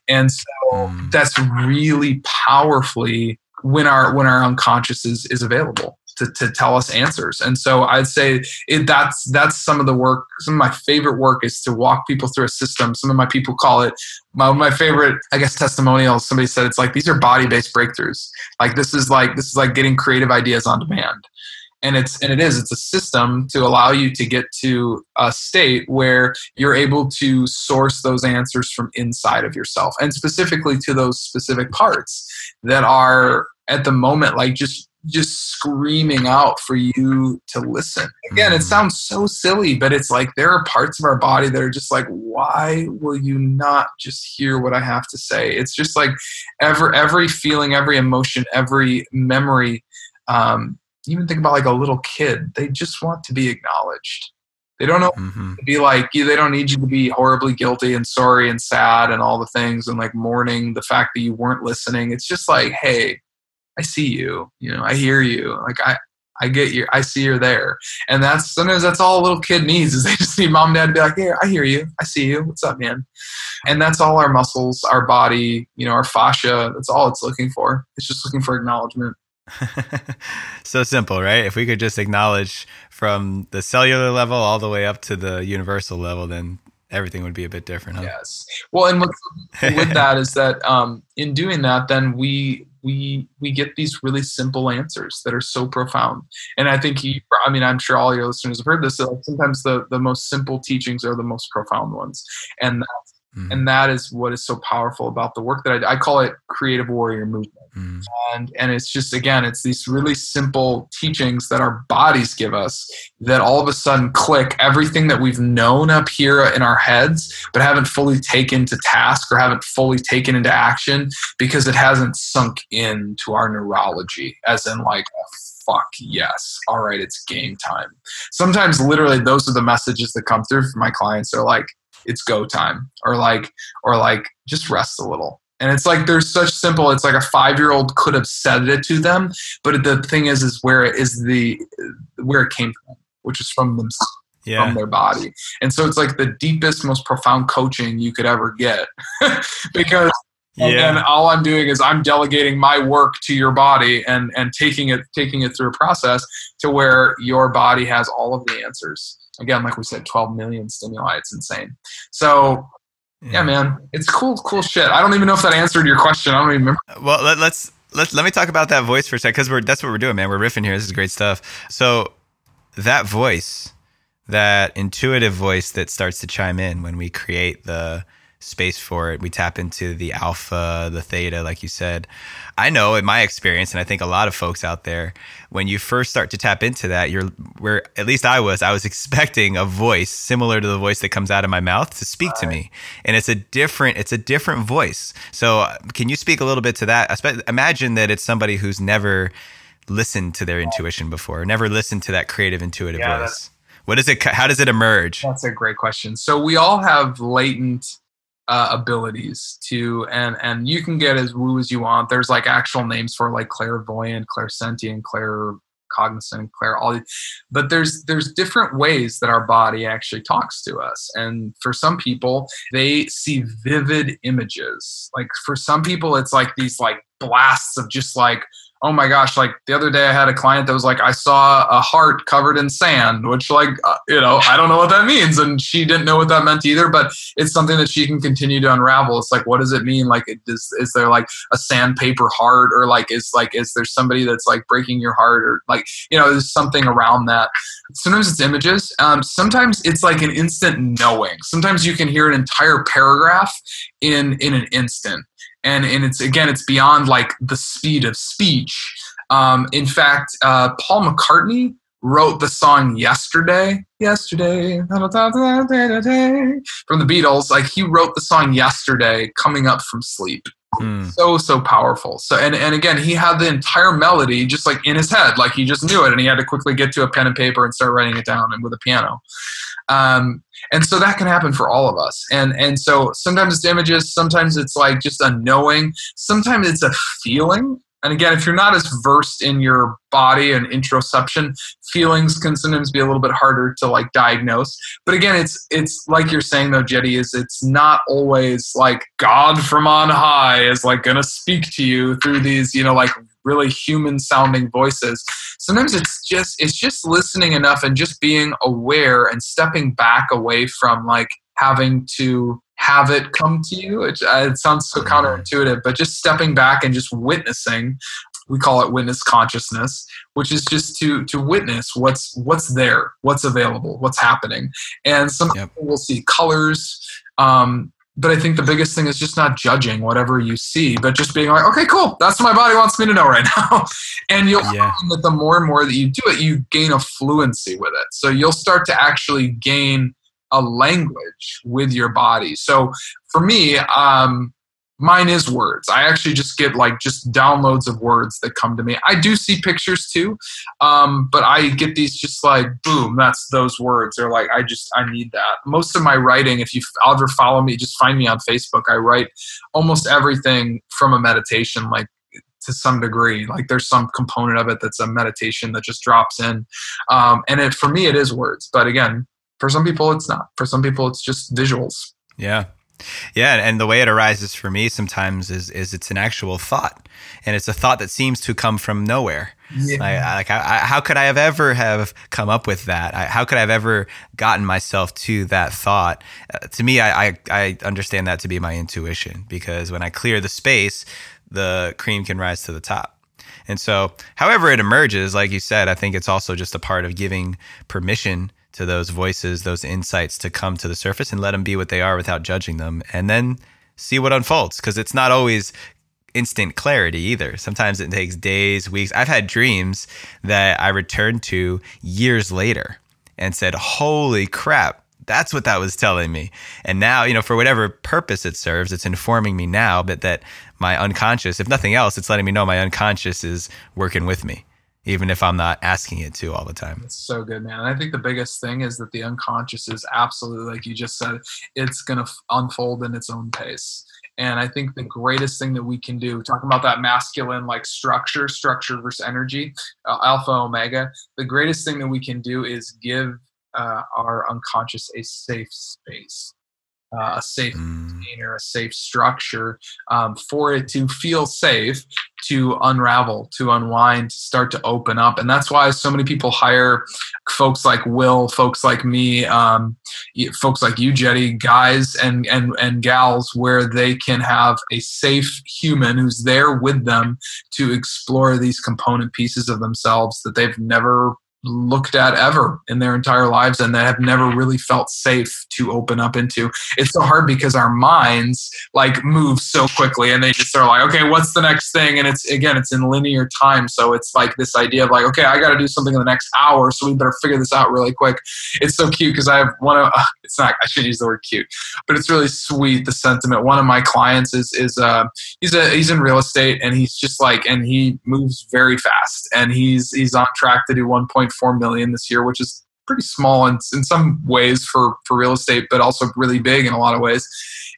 and so mm. that's really powerfully when our when our unconscious is is available to, to tell us answers. And so I'd say it, that's that's some of the work. Some of my favorite work is to walk people through a system. Some of my people call it my, my favorite, I guess, testimonials. Somebody said it's like these are body based breakthroughs. Like this is like this is like getting creative ideas on demand. And it's and it is it's a system to allow you to get to a state where you're able to source those answers from inside of yourself and specifically to those specific parts that are at the moment like just just screaming out for you to listen. Again, it mm. sounds so silly, but it's like there are parts of our body that are just like, why will you not just hear what I have to say? It's just like every every feeling, every emotion, every memory. Um, even think about like a little kid; they just want to be acknowledged. They don't know mm-hmm. to be like you. They don't need you to be horribly guilty and sorry and sad and all the things and like mourning the fact that you weren't listening. It's just like, hey, I see you, you know, I hear you. Like I, I get you. I see you're there. And that's sometimes that's all a little kid needs is they just need mom and dad to be like, here, I hear you. I see you. What's up, man? And that's all our muscles, our body, you know, our fascia. That's all it's looking for. It's just looking for acknowledgement. so simple, right? If we could just acknowledge from the cellular level all the way up to the universal level, then everything would be a bit different. Huh? Yes. Well, and with that is that um, in doing that, then we we we get these really simple answers that are so profound and i think you i mean i'm sure all your listeners have heard this like sometimes the the most simple teachings are the most profound ones and that's Mm. And that is what is so powerful about the work that I, I call it creative warrior movement. Mm. And and it's just again, it's these really simple teachings that our bodies give us that all of a sudden click everything that we've known up here in our heads, but haven't fully taken to task or haven't fully taken into action because it hasn't sunk into our neurology, as in like fuck yes. All right it's game time. Sometimes literally those are the messages that come through from my clients. They're like it's go time. Or like or like just rest a little and it's like there's such simple it's like a five year old could have said it to them but the thing is is where it is the where it came from which is from them yeah. from their body and so it's like the deepest most profound coaching you could ever get because yeah. and all i'm doing is i'm delegating my work to your body and and taking it taking it through a process to where your body has all of the answers again, like we said, 12 million stimuli. It's insane. So yeah. yeah, man, it's cool, cool shit. I don't even know if that answered your question. I don't even remember. Well, let, us let let me talk about that voice for a sec because we're that's what we're doing, man. We're riffing here. This is great stuff. So that voice, that intuitive voice that starts to chime in when we create the space for it. We tap into the alpha, the theta, like you said. I know in my experience, and I think a lot of folks out there, when you first start to tap into that, you're where at least I was, I was expecting a voice similar to the voice that comes out of my mouth to speak to me. And it's a different, it's a different voice. So uh, can you speak a little bit to that? Imagine that it's somebody who's never listened to their intuition before, never listened to that creative intuitive yeah, voice. What is it? How does it emerge? That's a great question. So we all have latent uh, abilities to and and you can get as woo as you want. There's like actual names for like clairvoyant clairsentient clair cognizant clair all but there's there's different ways that our body actually talks to us. And for some people they see vivid images. Like for some people it's like these like blasts of just like oh my gosh, like the other day I had a client that was like, I saw a heart covered in sand, which, like, uh, you know, I don't know what that means. And she didn't know what that meant either, but it's something that she can continue to unravel. It's like, what does it mean? Like, is, is there like a sandpaper heart or like, is like, is there somebody that's like breaking your heart or like, you know, there's something around that. Sometimes it's images. Um, sometimes it's like an instant knowing. Sometimes you can hear an entire paragraph in, in an instant and and it's again it's beyond like the speed of speech. Um, in fact uh, paul mccartney wrote the song yesterday yesterday from the beatles. Like he wrote the song yesterday coming up from sleep. Hmm. so so powerful. So and, and again he had the entire melody just like in his head. Like he just knew it and he had to quickly get to a pen and paper and start writing it down and with a piano Um, and so that can happen for all of us. And and so sometimes it's images, sometimes it's like just a knowing, sometimes it's a feeling and again, if you're not as versed in your body and interoception, feelings can sometimes be a little bit harder to like diagnose. But again, it's it's like you're saying though, Jeddy, is it's not always like God from on high is like gonna speak to you through these, you know, like really human sounding voices. Sometimes it's just it's just listening enough and just being aware and stepping back away from like having to have it come to you. It, uh, it sounds so counterintuitive, but just stepping back and just witnessing. We call it witness consciousness, which is just to to witness what's what's there, what's available, what's happening. And some yep. people will see colors. Um, but I think the biggest thing is just not judging whatever you see, but just being like, okay, cool, that's what my body wants me to know right now. and you'll yeah. find that the more and more that you do it, you gain a fluency with it. So you'll start to actually gain a language with your body. So for me, um, mine is words. I actually just get like just downloads of words that come to me. I do see pictures too, um, but I get these just like boom, that's those words. They're like I just I need that. Most of my writing, if you ever follow me, just find me on Facebook. I write almost everything from a meditation, like to some degree. Like there's some component of it that's a meditation that just drops in, um, and it, for me it is words. But again, for some people, it's not. For some people, it's just visuals. Yeah. Yeah, and the way it arises for me sometimes is is it's an actual thought, and it's a thought that seems to come from nowhere. Yeah. Like, like I, how could I have ever have come up with that? I, how could I have ever gotten myself to that thought? Uh, to me, I, I I understand that to be my intuition because when I clear the space, the cream can rise to the top. And so, however it emerges, like you said, I think it's also just a part of giving permission to those voices, those insights to come to the surface and let them be what they are without judging them. And then see what unfolds because it's not always instant clarity either. Sometimes it takes days, weeks. I've had dreams that I returned to years later and said, Holy crap, that's what that was telling me. And now, you know, for whatever purpose it serves, it's informing me now, but that my unconscious, if nothing else, it's letting me know my unconscious is working with me even if I'm not asking it to all the time. It's so good, man. And I think the biggest thing is that the unconscious is absolutely, like you just said, it's going to unfold in its own pace. And I think the greatest thing that we can do, talking about that masculine like structure, structure versus energy, uh, alpha, omega, the greatest thing that we can do is give uh, our unconscious a safe space uh, a safe mm. container, a safe structure um, for it to feel safe, to unravel, to unwind, to start to open up. And that's why so many people hire folks like Will, folks like me, um, folks like you, Jeddy, guys and, and, and gals, where they can have a safe human who's there with them to explore these component pieces of themselves that they've never looked at ever in their entire lives and that have never really felt safe to open up into. It's so hard because our minds like move so quickly and they just are like, okay, what's the next thing? And it's again, it's in linear time. So it's like this idea of like, okay, I got to do something in the next hour. So we better figure this out really quick. It's so cute because I have one of, uh, it's not, I should use the word cute, but it's really sweet. The sentiment. One of my clients is, is, uh, he's a, he's in real estate and he's just like, and he moves very fast and he's, he's on track to do 1.5 1.4 million this year, which is pretty small in, in some ways for, for real estate, but also really big in a lot of ways.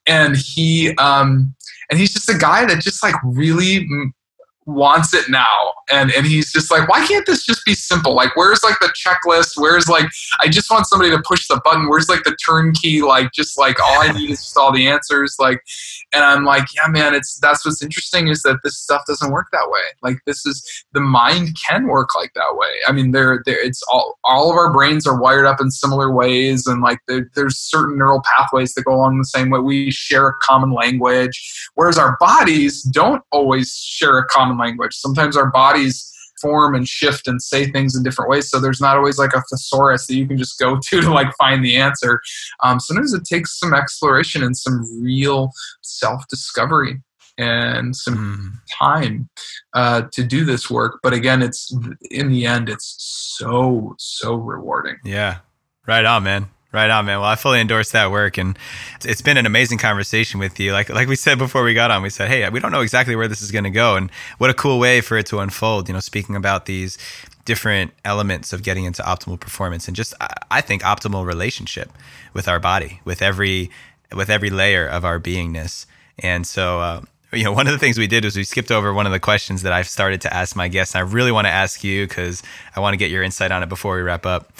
And he, um, and he's just a guy that just like really wants it now. And and he's just like why can't this just be simple? Like where's like the checklist? Where's like i just want somebody to push the button. Where's like the turnkey? Like just like all i need is just all the answers. Like and i'm like yeah man it's that's what's interesting is that this stuff doesn't work that way. Like this is the mind can work like that way. I mean there there it's all all of our brains are wired up in similar ways and like there, there's certain neural pathways that go along the same way. We share a common language whereas our bodies don't always share a common language. Sometimes our bodies form and shift and say things in different ways. So there's not always like a thesaurus that you can just go to to like find the answer. Um, sometimes it takes some exploration and some real self discovery and some mm. time uh, to do this work. But again, it's in the end, it's so so rewarding. Yeah, right on, man. Right on, man. Well, I fully endorse that work, and it's been an amazing conversation with you. Like like we said before we got on, we said, hey, we don't know exactly where this is going to go, and what a cool way for it to unfold. You know, speaking about these different elements of getting into optimal performance, and just I think optimal relationship with our body, with every with every layer of our beingness. And so, uh, you know, one of the things we did was we skipped over one of the questions that I've started to ask my guests. And I really want to ask you because I want to get your insight on it before we wrap up.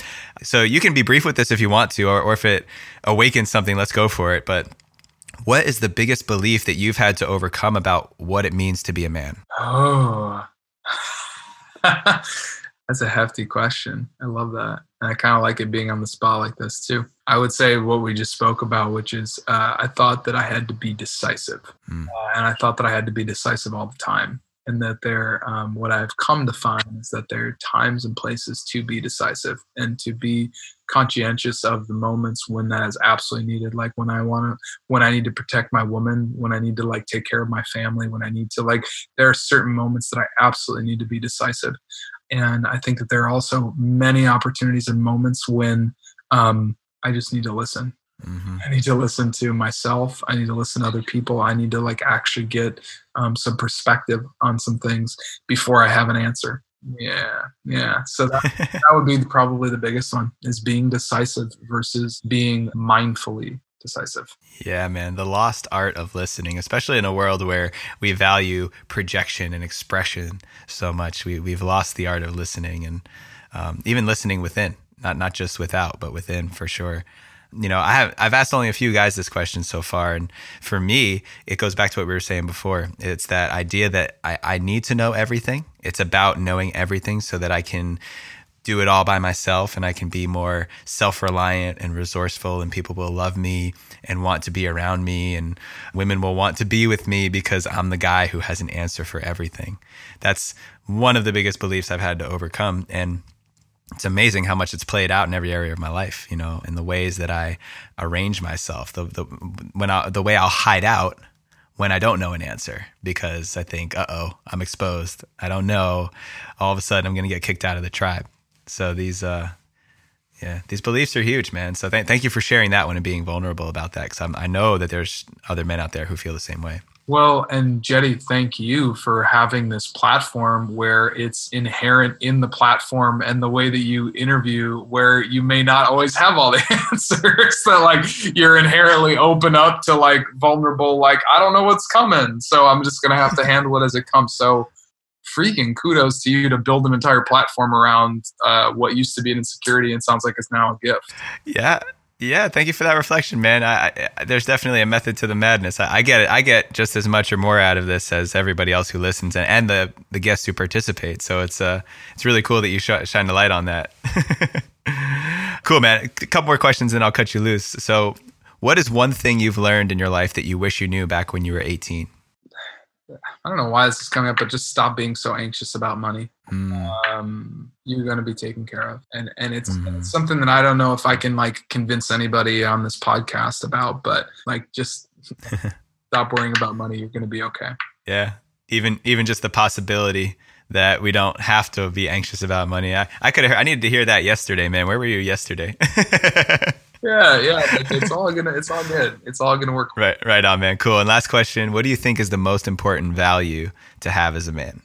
So you can be brief with this if you want to, or, or if it awakens something, let's go for it. But what is the biggest belief that you've had to overcome about what it means to be a man? Oh, that's a hefty question. I love that. And I kind of like it being on the spot like this too. I would say what we just spoke about, which is uh, I thought that I had to be decisive. Mm. Uh, and I thought that I had to be decisive all the time. And that there, um, what I've come to find is that there are times and places to be decisive and to be conscientious of the moments when that is absolutely needed. Like when I want to, when I need to protect my woman, when I need to like take care of my family, when I need to like, there are certain moments that I absolutely need to be decisive. And I think that there are also many opportunities and moments when um, I just need to listen. Mm-hmm. I need to listen to myself. I need to listen to other people. I need to like actually get um, some perspective on some things before I have an answer. Yeah, yeah. So that, that would be probably the biggest one is being decisive versus being mindfully decisive. Yeah, man. The lost art of listening, especially in a world where we value projection and expression so much. We, we've lost the art of listening and um, even listening within, not, not just without, but within for sure. You know, I have I've asked only a few guys this question so far, and for me, it goes back to what we were saying before. It's that idea that I, I need to know everything. It's about knowing everything so that I can do it all by myself and I can be more self reliant and resourceful, and people will love me and want to be around me, and women will want to be with me because I'm the guy who has an answer for everything. That's one of the biggest beliefs I've had to overcome. And it's amazing how much it's played out in every area of my life, you know, in the ways that I arrange myself, the, the, when I, the way I'll hide out when I don't know an answer because I think, uh oh, I'm exposed. I don't know. All of a sudden, I'm going to get kicked out of the tribe. So these, uh, yeah, these beliefs are huge, man. So th- thank you for sharing that one and being vulnerable about that because I know that there's other men out there who feel the same way. Well, and Jeddy, thank you for having this platform where it's inherent in the platform and the way that you interview, where you may not always have all the answers. that like you're inherently open up to like vulnerable, like I don't know what's coming, so I'm just gonna have to handle it as it comes. So freaking kudos to you to build an entire platform around uh, what used to be an insecurity and sounds like it's now a gift. Yeah. Yeah, thank you for that reflection, man. I, I, there's definitely a method to the madness. I, I, get it. I get just as much or more out of this as everybody else who listens and, and the the guests who participate. So it's uh it's really cool that you sh- shine the light on that. cool, man. A couple more questions, and I'll cut you loose. So, what is one thing you've learned in your life that you wish you knew back when you were 18? I don't know why this is coming up, but just stop being so anxious about money. Mm. Um, you're going to be taken care of, and and it's, mm. it's, something that I don't know if I can like convince anybody on this podcast about, but like just stop worrying about money. You're going to be okay. Yeah, even even just the possibility that we don't have to be anxious about money. I I could I needed to hear that yesterday, man. Where were you yesterday? yeah, yeah. It's all gonna. It's all good. It's all gonna work. Right, right on, man. Cool. And last question: What do you think is the most important value to have as a man?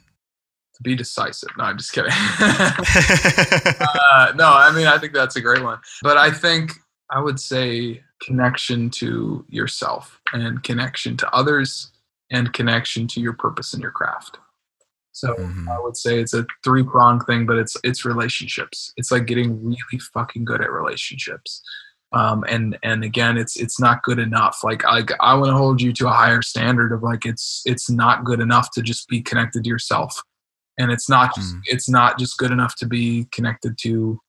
To be decisive. No, I'm just kidding. uh, no, I mean I think that's a great one. But I think I would say connection to yourself and connection to others and connection to your purpose and your craft. So mm-hmm. I would say it's a three prong thing, but it's it's relationships. It's like getting really fucking good at relationships um, and and again it's it's not good enough like i, I want to hold you to a higher standard of like it's it's not good enough to just be connected to yourself and it's not just, mm. it's not just good enough to be connected to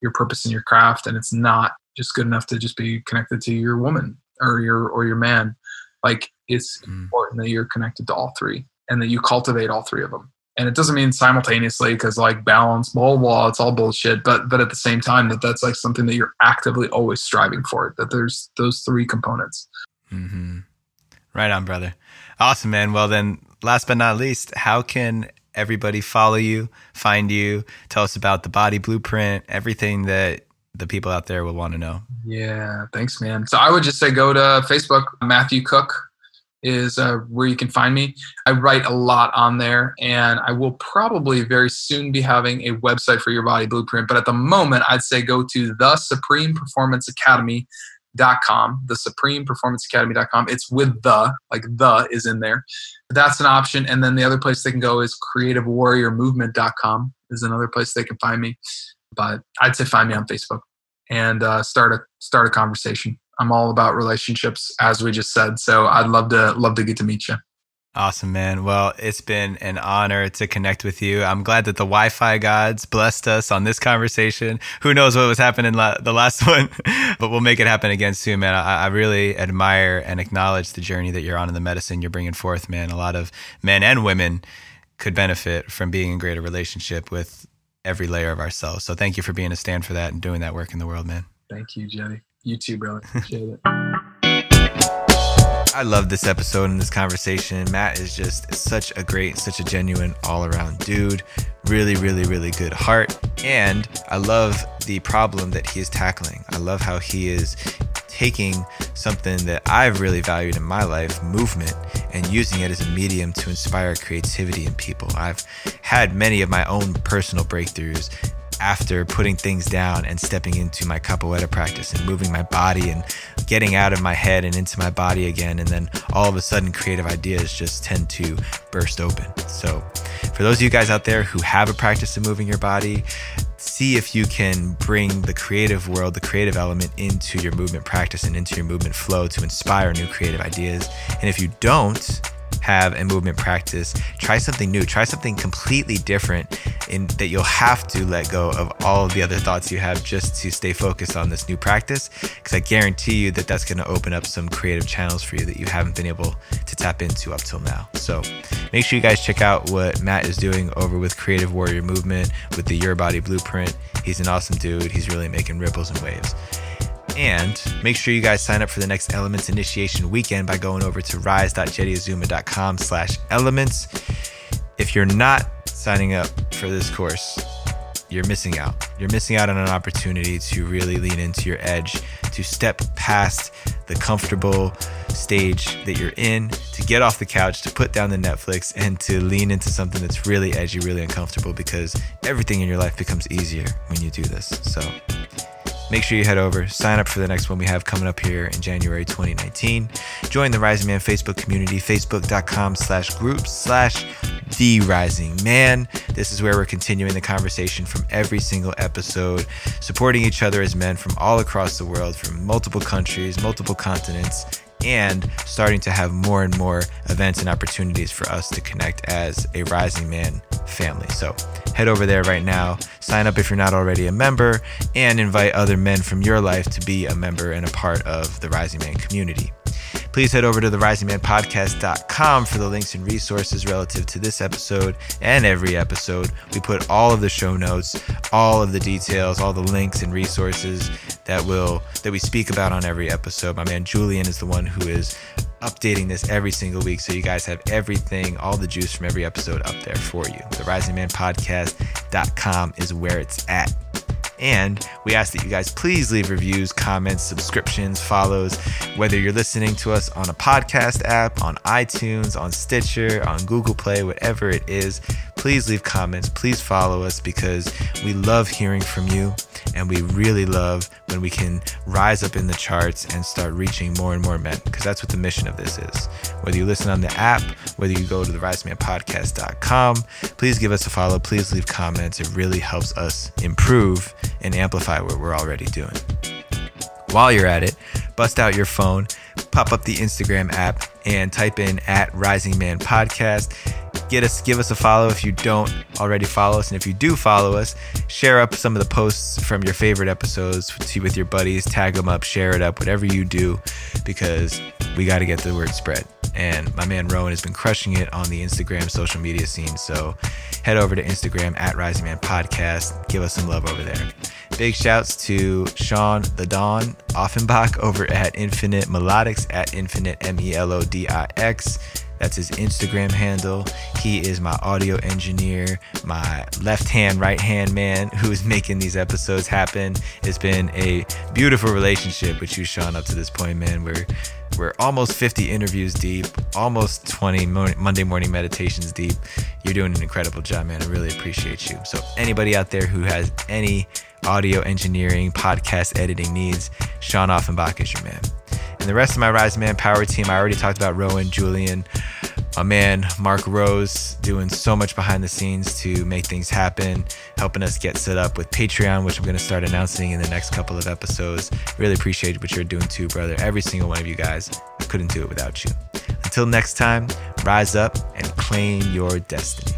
your purpose in your craft and it's not just good enough to just be connected to your woman or your or your man like it's mm. important that you're connected to all three and that you cultivate all three of them and it doesn't mean simultaneously because like balance blah blah it's all bullshit but but at the same time that that's like something that you're actively always striving for that there's those three components mm-hmm. right on brother awesome man well then last but not least how can everybody follow you find you tell us about the body blueprint everything that the people out there will want to know? Yeah, thanks, man. So I would just say go to Facebook. Matthew Cooke is uh, where you can find me. I write a lot on there, and I will probably very soon be having a website for Your Body Blueprint. But at the moment, I'd say go to the Supreme Performance Academy dot com the supreme performance academy.com it's with the like the is in there that's an option and then the other place they can go is creativewarriormovement.com is another place they can find me but i'd say find me on facebook and uh, start a start a conversation i'm all about relationships as we just said so i'd love to love to get to meet you Awesome, man. Well, it's been an honor to connect with you. I'm glad that the Wi Fi gods blessed us on this conversation. Who knows what was happening la- the last one, but we'll make it happen again soon, man. I-, I really admire and acknowledge the journey that you're on in the medicine you're bringing forth, man. A lot of men and women could benefit from being in greater relationship with every layer of ourselves. So thank you for being a stand for that and doing that work in the world, man. Thank you, Jeddy. You too, brother. Appreciate it. I love this episode and this conversation. Matt is just such a great, such a genuine all around dude. Really, really, really good heart. And I love the problem that he is tackling. I love how he is taking something that I've really valued in my life, movement, and using it as a medium to inspire creativity in people. I've had many of my own personal breakthroughs after putting things down and stepping into my capoeira practice and moving my body and getting out of my head and into my body again. And then all of a sudden, creative ideas just tend to burst open. So, for those of you guys out there who have a practice of moving your body, see if you can bring the creative world, the creative element into your movement practice and into your movement flow to inspire new creative ideas. And if you don't, have a movement practice, try something new, try something completely different in that you'll have to let go of all of the other thoughts you have just to stay focused on this new practice because I guarantee you that that's going to open up some creative channels for you that you haven't been able to tap into up till now. So, make sure you guys check out what Matt is doing over with Creative Warrior Movement with the Your Body Blueprint. He's an awesome dude. He's really making ripples and waves. And make sure you guys sign up for the next Elements Initiation Weekend by going over to rise.jeddyazuma.com slash elements. If you're not signing up for this course, you're missing out. You're missing out on an opportunity to really lean into your edge, to step past the comfortable stage that you're in, to get off the couch, to put down the Netflix, and to lean into something that's really edgy, really uncomfortable because everything in your life becomes easier when you do this. So, make sure you head over, sign up for the next one we have coming up here in January 2019. Join the Rising Man Facebook community, facebook.com slash groups slash the Rising Man. This is where we're continuing the conversation from every single episode, supporting each other as men from all across the world, from multiple countries, multiple continents, and starting to have more and more events and opportunities for us to connect as a Rising Man family. So head over there right now, sign up if you're not already a member, and invite other men from your life to be a member and a part of the Rising Man community. Please head over to the risingmanpodcast.com for the links and resources relative to this episode and every episode. We put all of the show notes, all of the details, all the links and resources that will that we speak about on every episode. My man Julian is the one who is updating this every single week so you guys have everything, all the juice from every episode up there for you. The risingmanpodcast.com is where it's at. And we ask that you guys please leave reviews, comments, subscriptions, follows, whether you're listening to us on a podcast app, on iTunes, on Stitcher, on Google Play, whatever it is. Please leave comments. Please follow us because we love hearing from you. And we really love when we can rise up in the charts and start reaching more and more men because that's what the mission of this is. Whether you listen on the app, whether you go to the risemanpodcast.com, please give us a follow. Please leave comments. It really helps us improve and amplify what we're already doing. While you're at it, bust out your phone, pop up the Instagram app, and type in at Rising Man Podcast. Get us, give us a follow if you don't already follow us, and if you do follow us, share up some of the posts from your favorite episodes see with your buddies, tag them up, share it up, whatever you do, because we got to get the word spread. And my man Rowan has been crushing it on the Instagram social media scene. So head over to Instagram at Rising Man Podcast. Give us some love over there. Big shouts to Sean the Don Offenbach over at Infinite Melodix at Infinite M E L O D I X. That's his Instagram handle. He is my audio engineer, my left hand, right hand man who is making these episodes happen. It's been a beautiful relationship with you, Sean, up to this point, man. We're we're almost 50 interviews deep, almost 20 Monday morning meditations deep. You're doing an incredible job, man. I really appreciate you. So, anybody out there who has any audio engineering, podcast editing needs, Sean Offenbach is your man. And the rest of my Rise Man Power team, I already talked about Rowan, Julian, my man Mark Rose doing so much behind the scenes to make things happen, helping us get set up with Patreon, which I'm going to start announcing in the next couple of episodes. Really appreciate what you're doing too, brother. Every single one of you guys. I couldn't do it without you. Until next time, rise up and claim your destiny.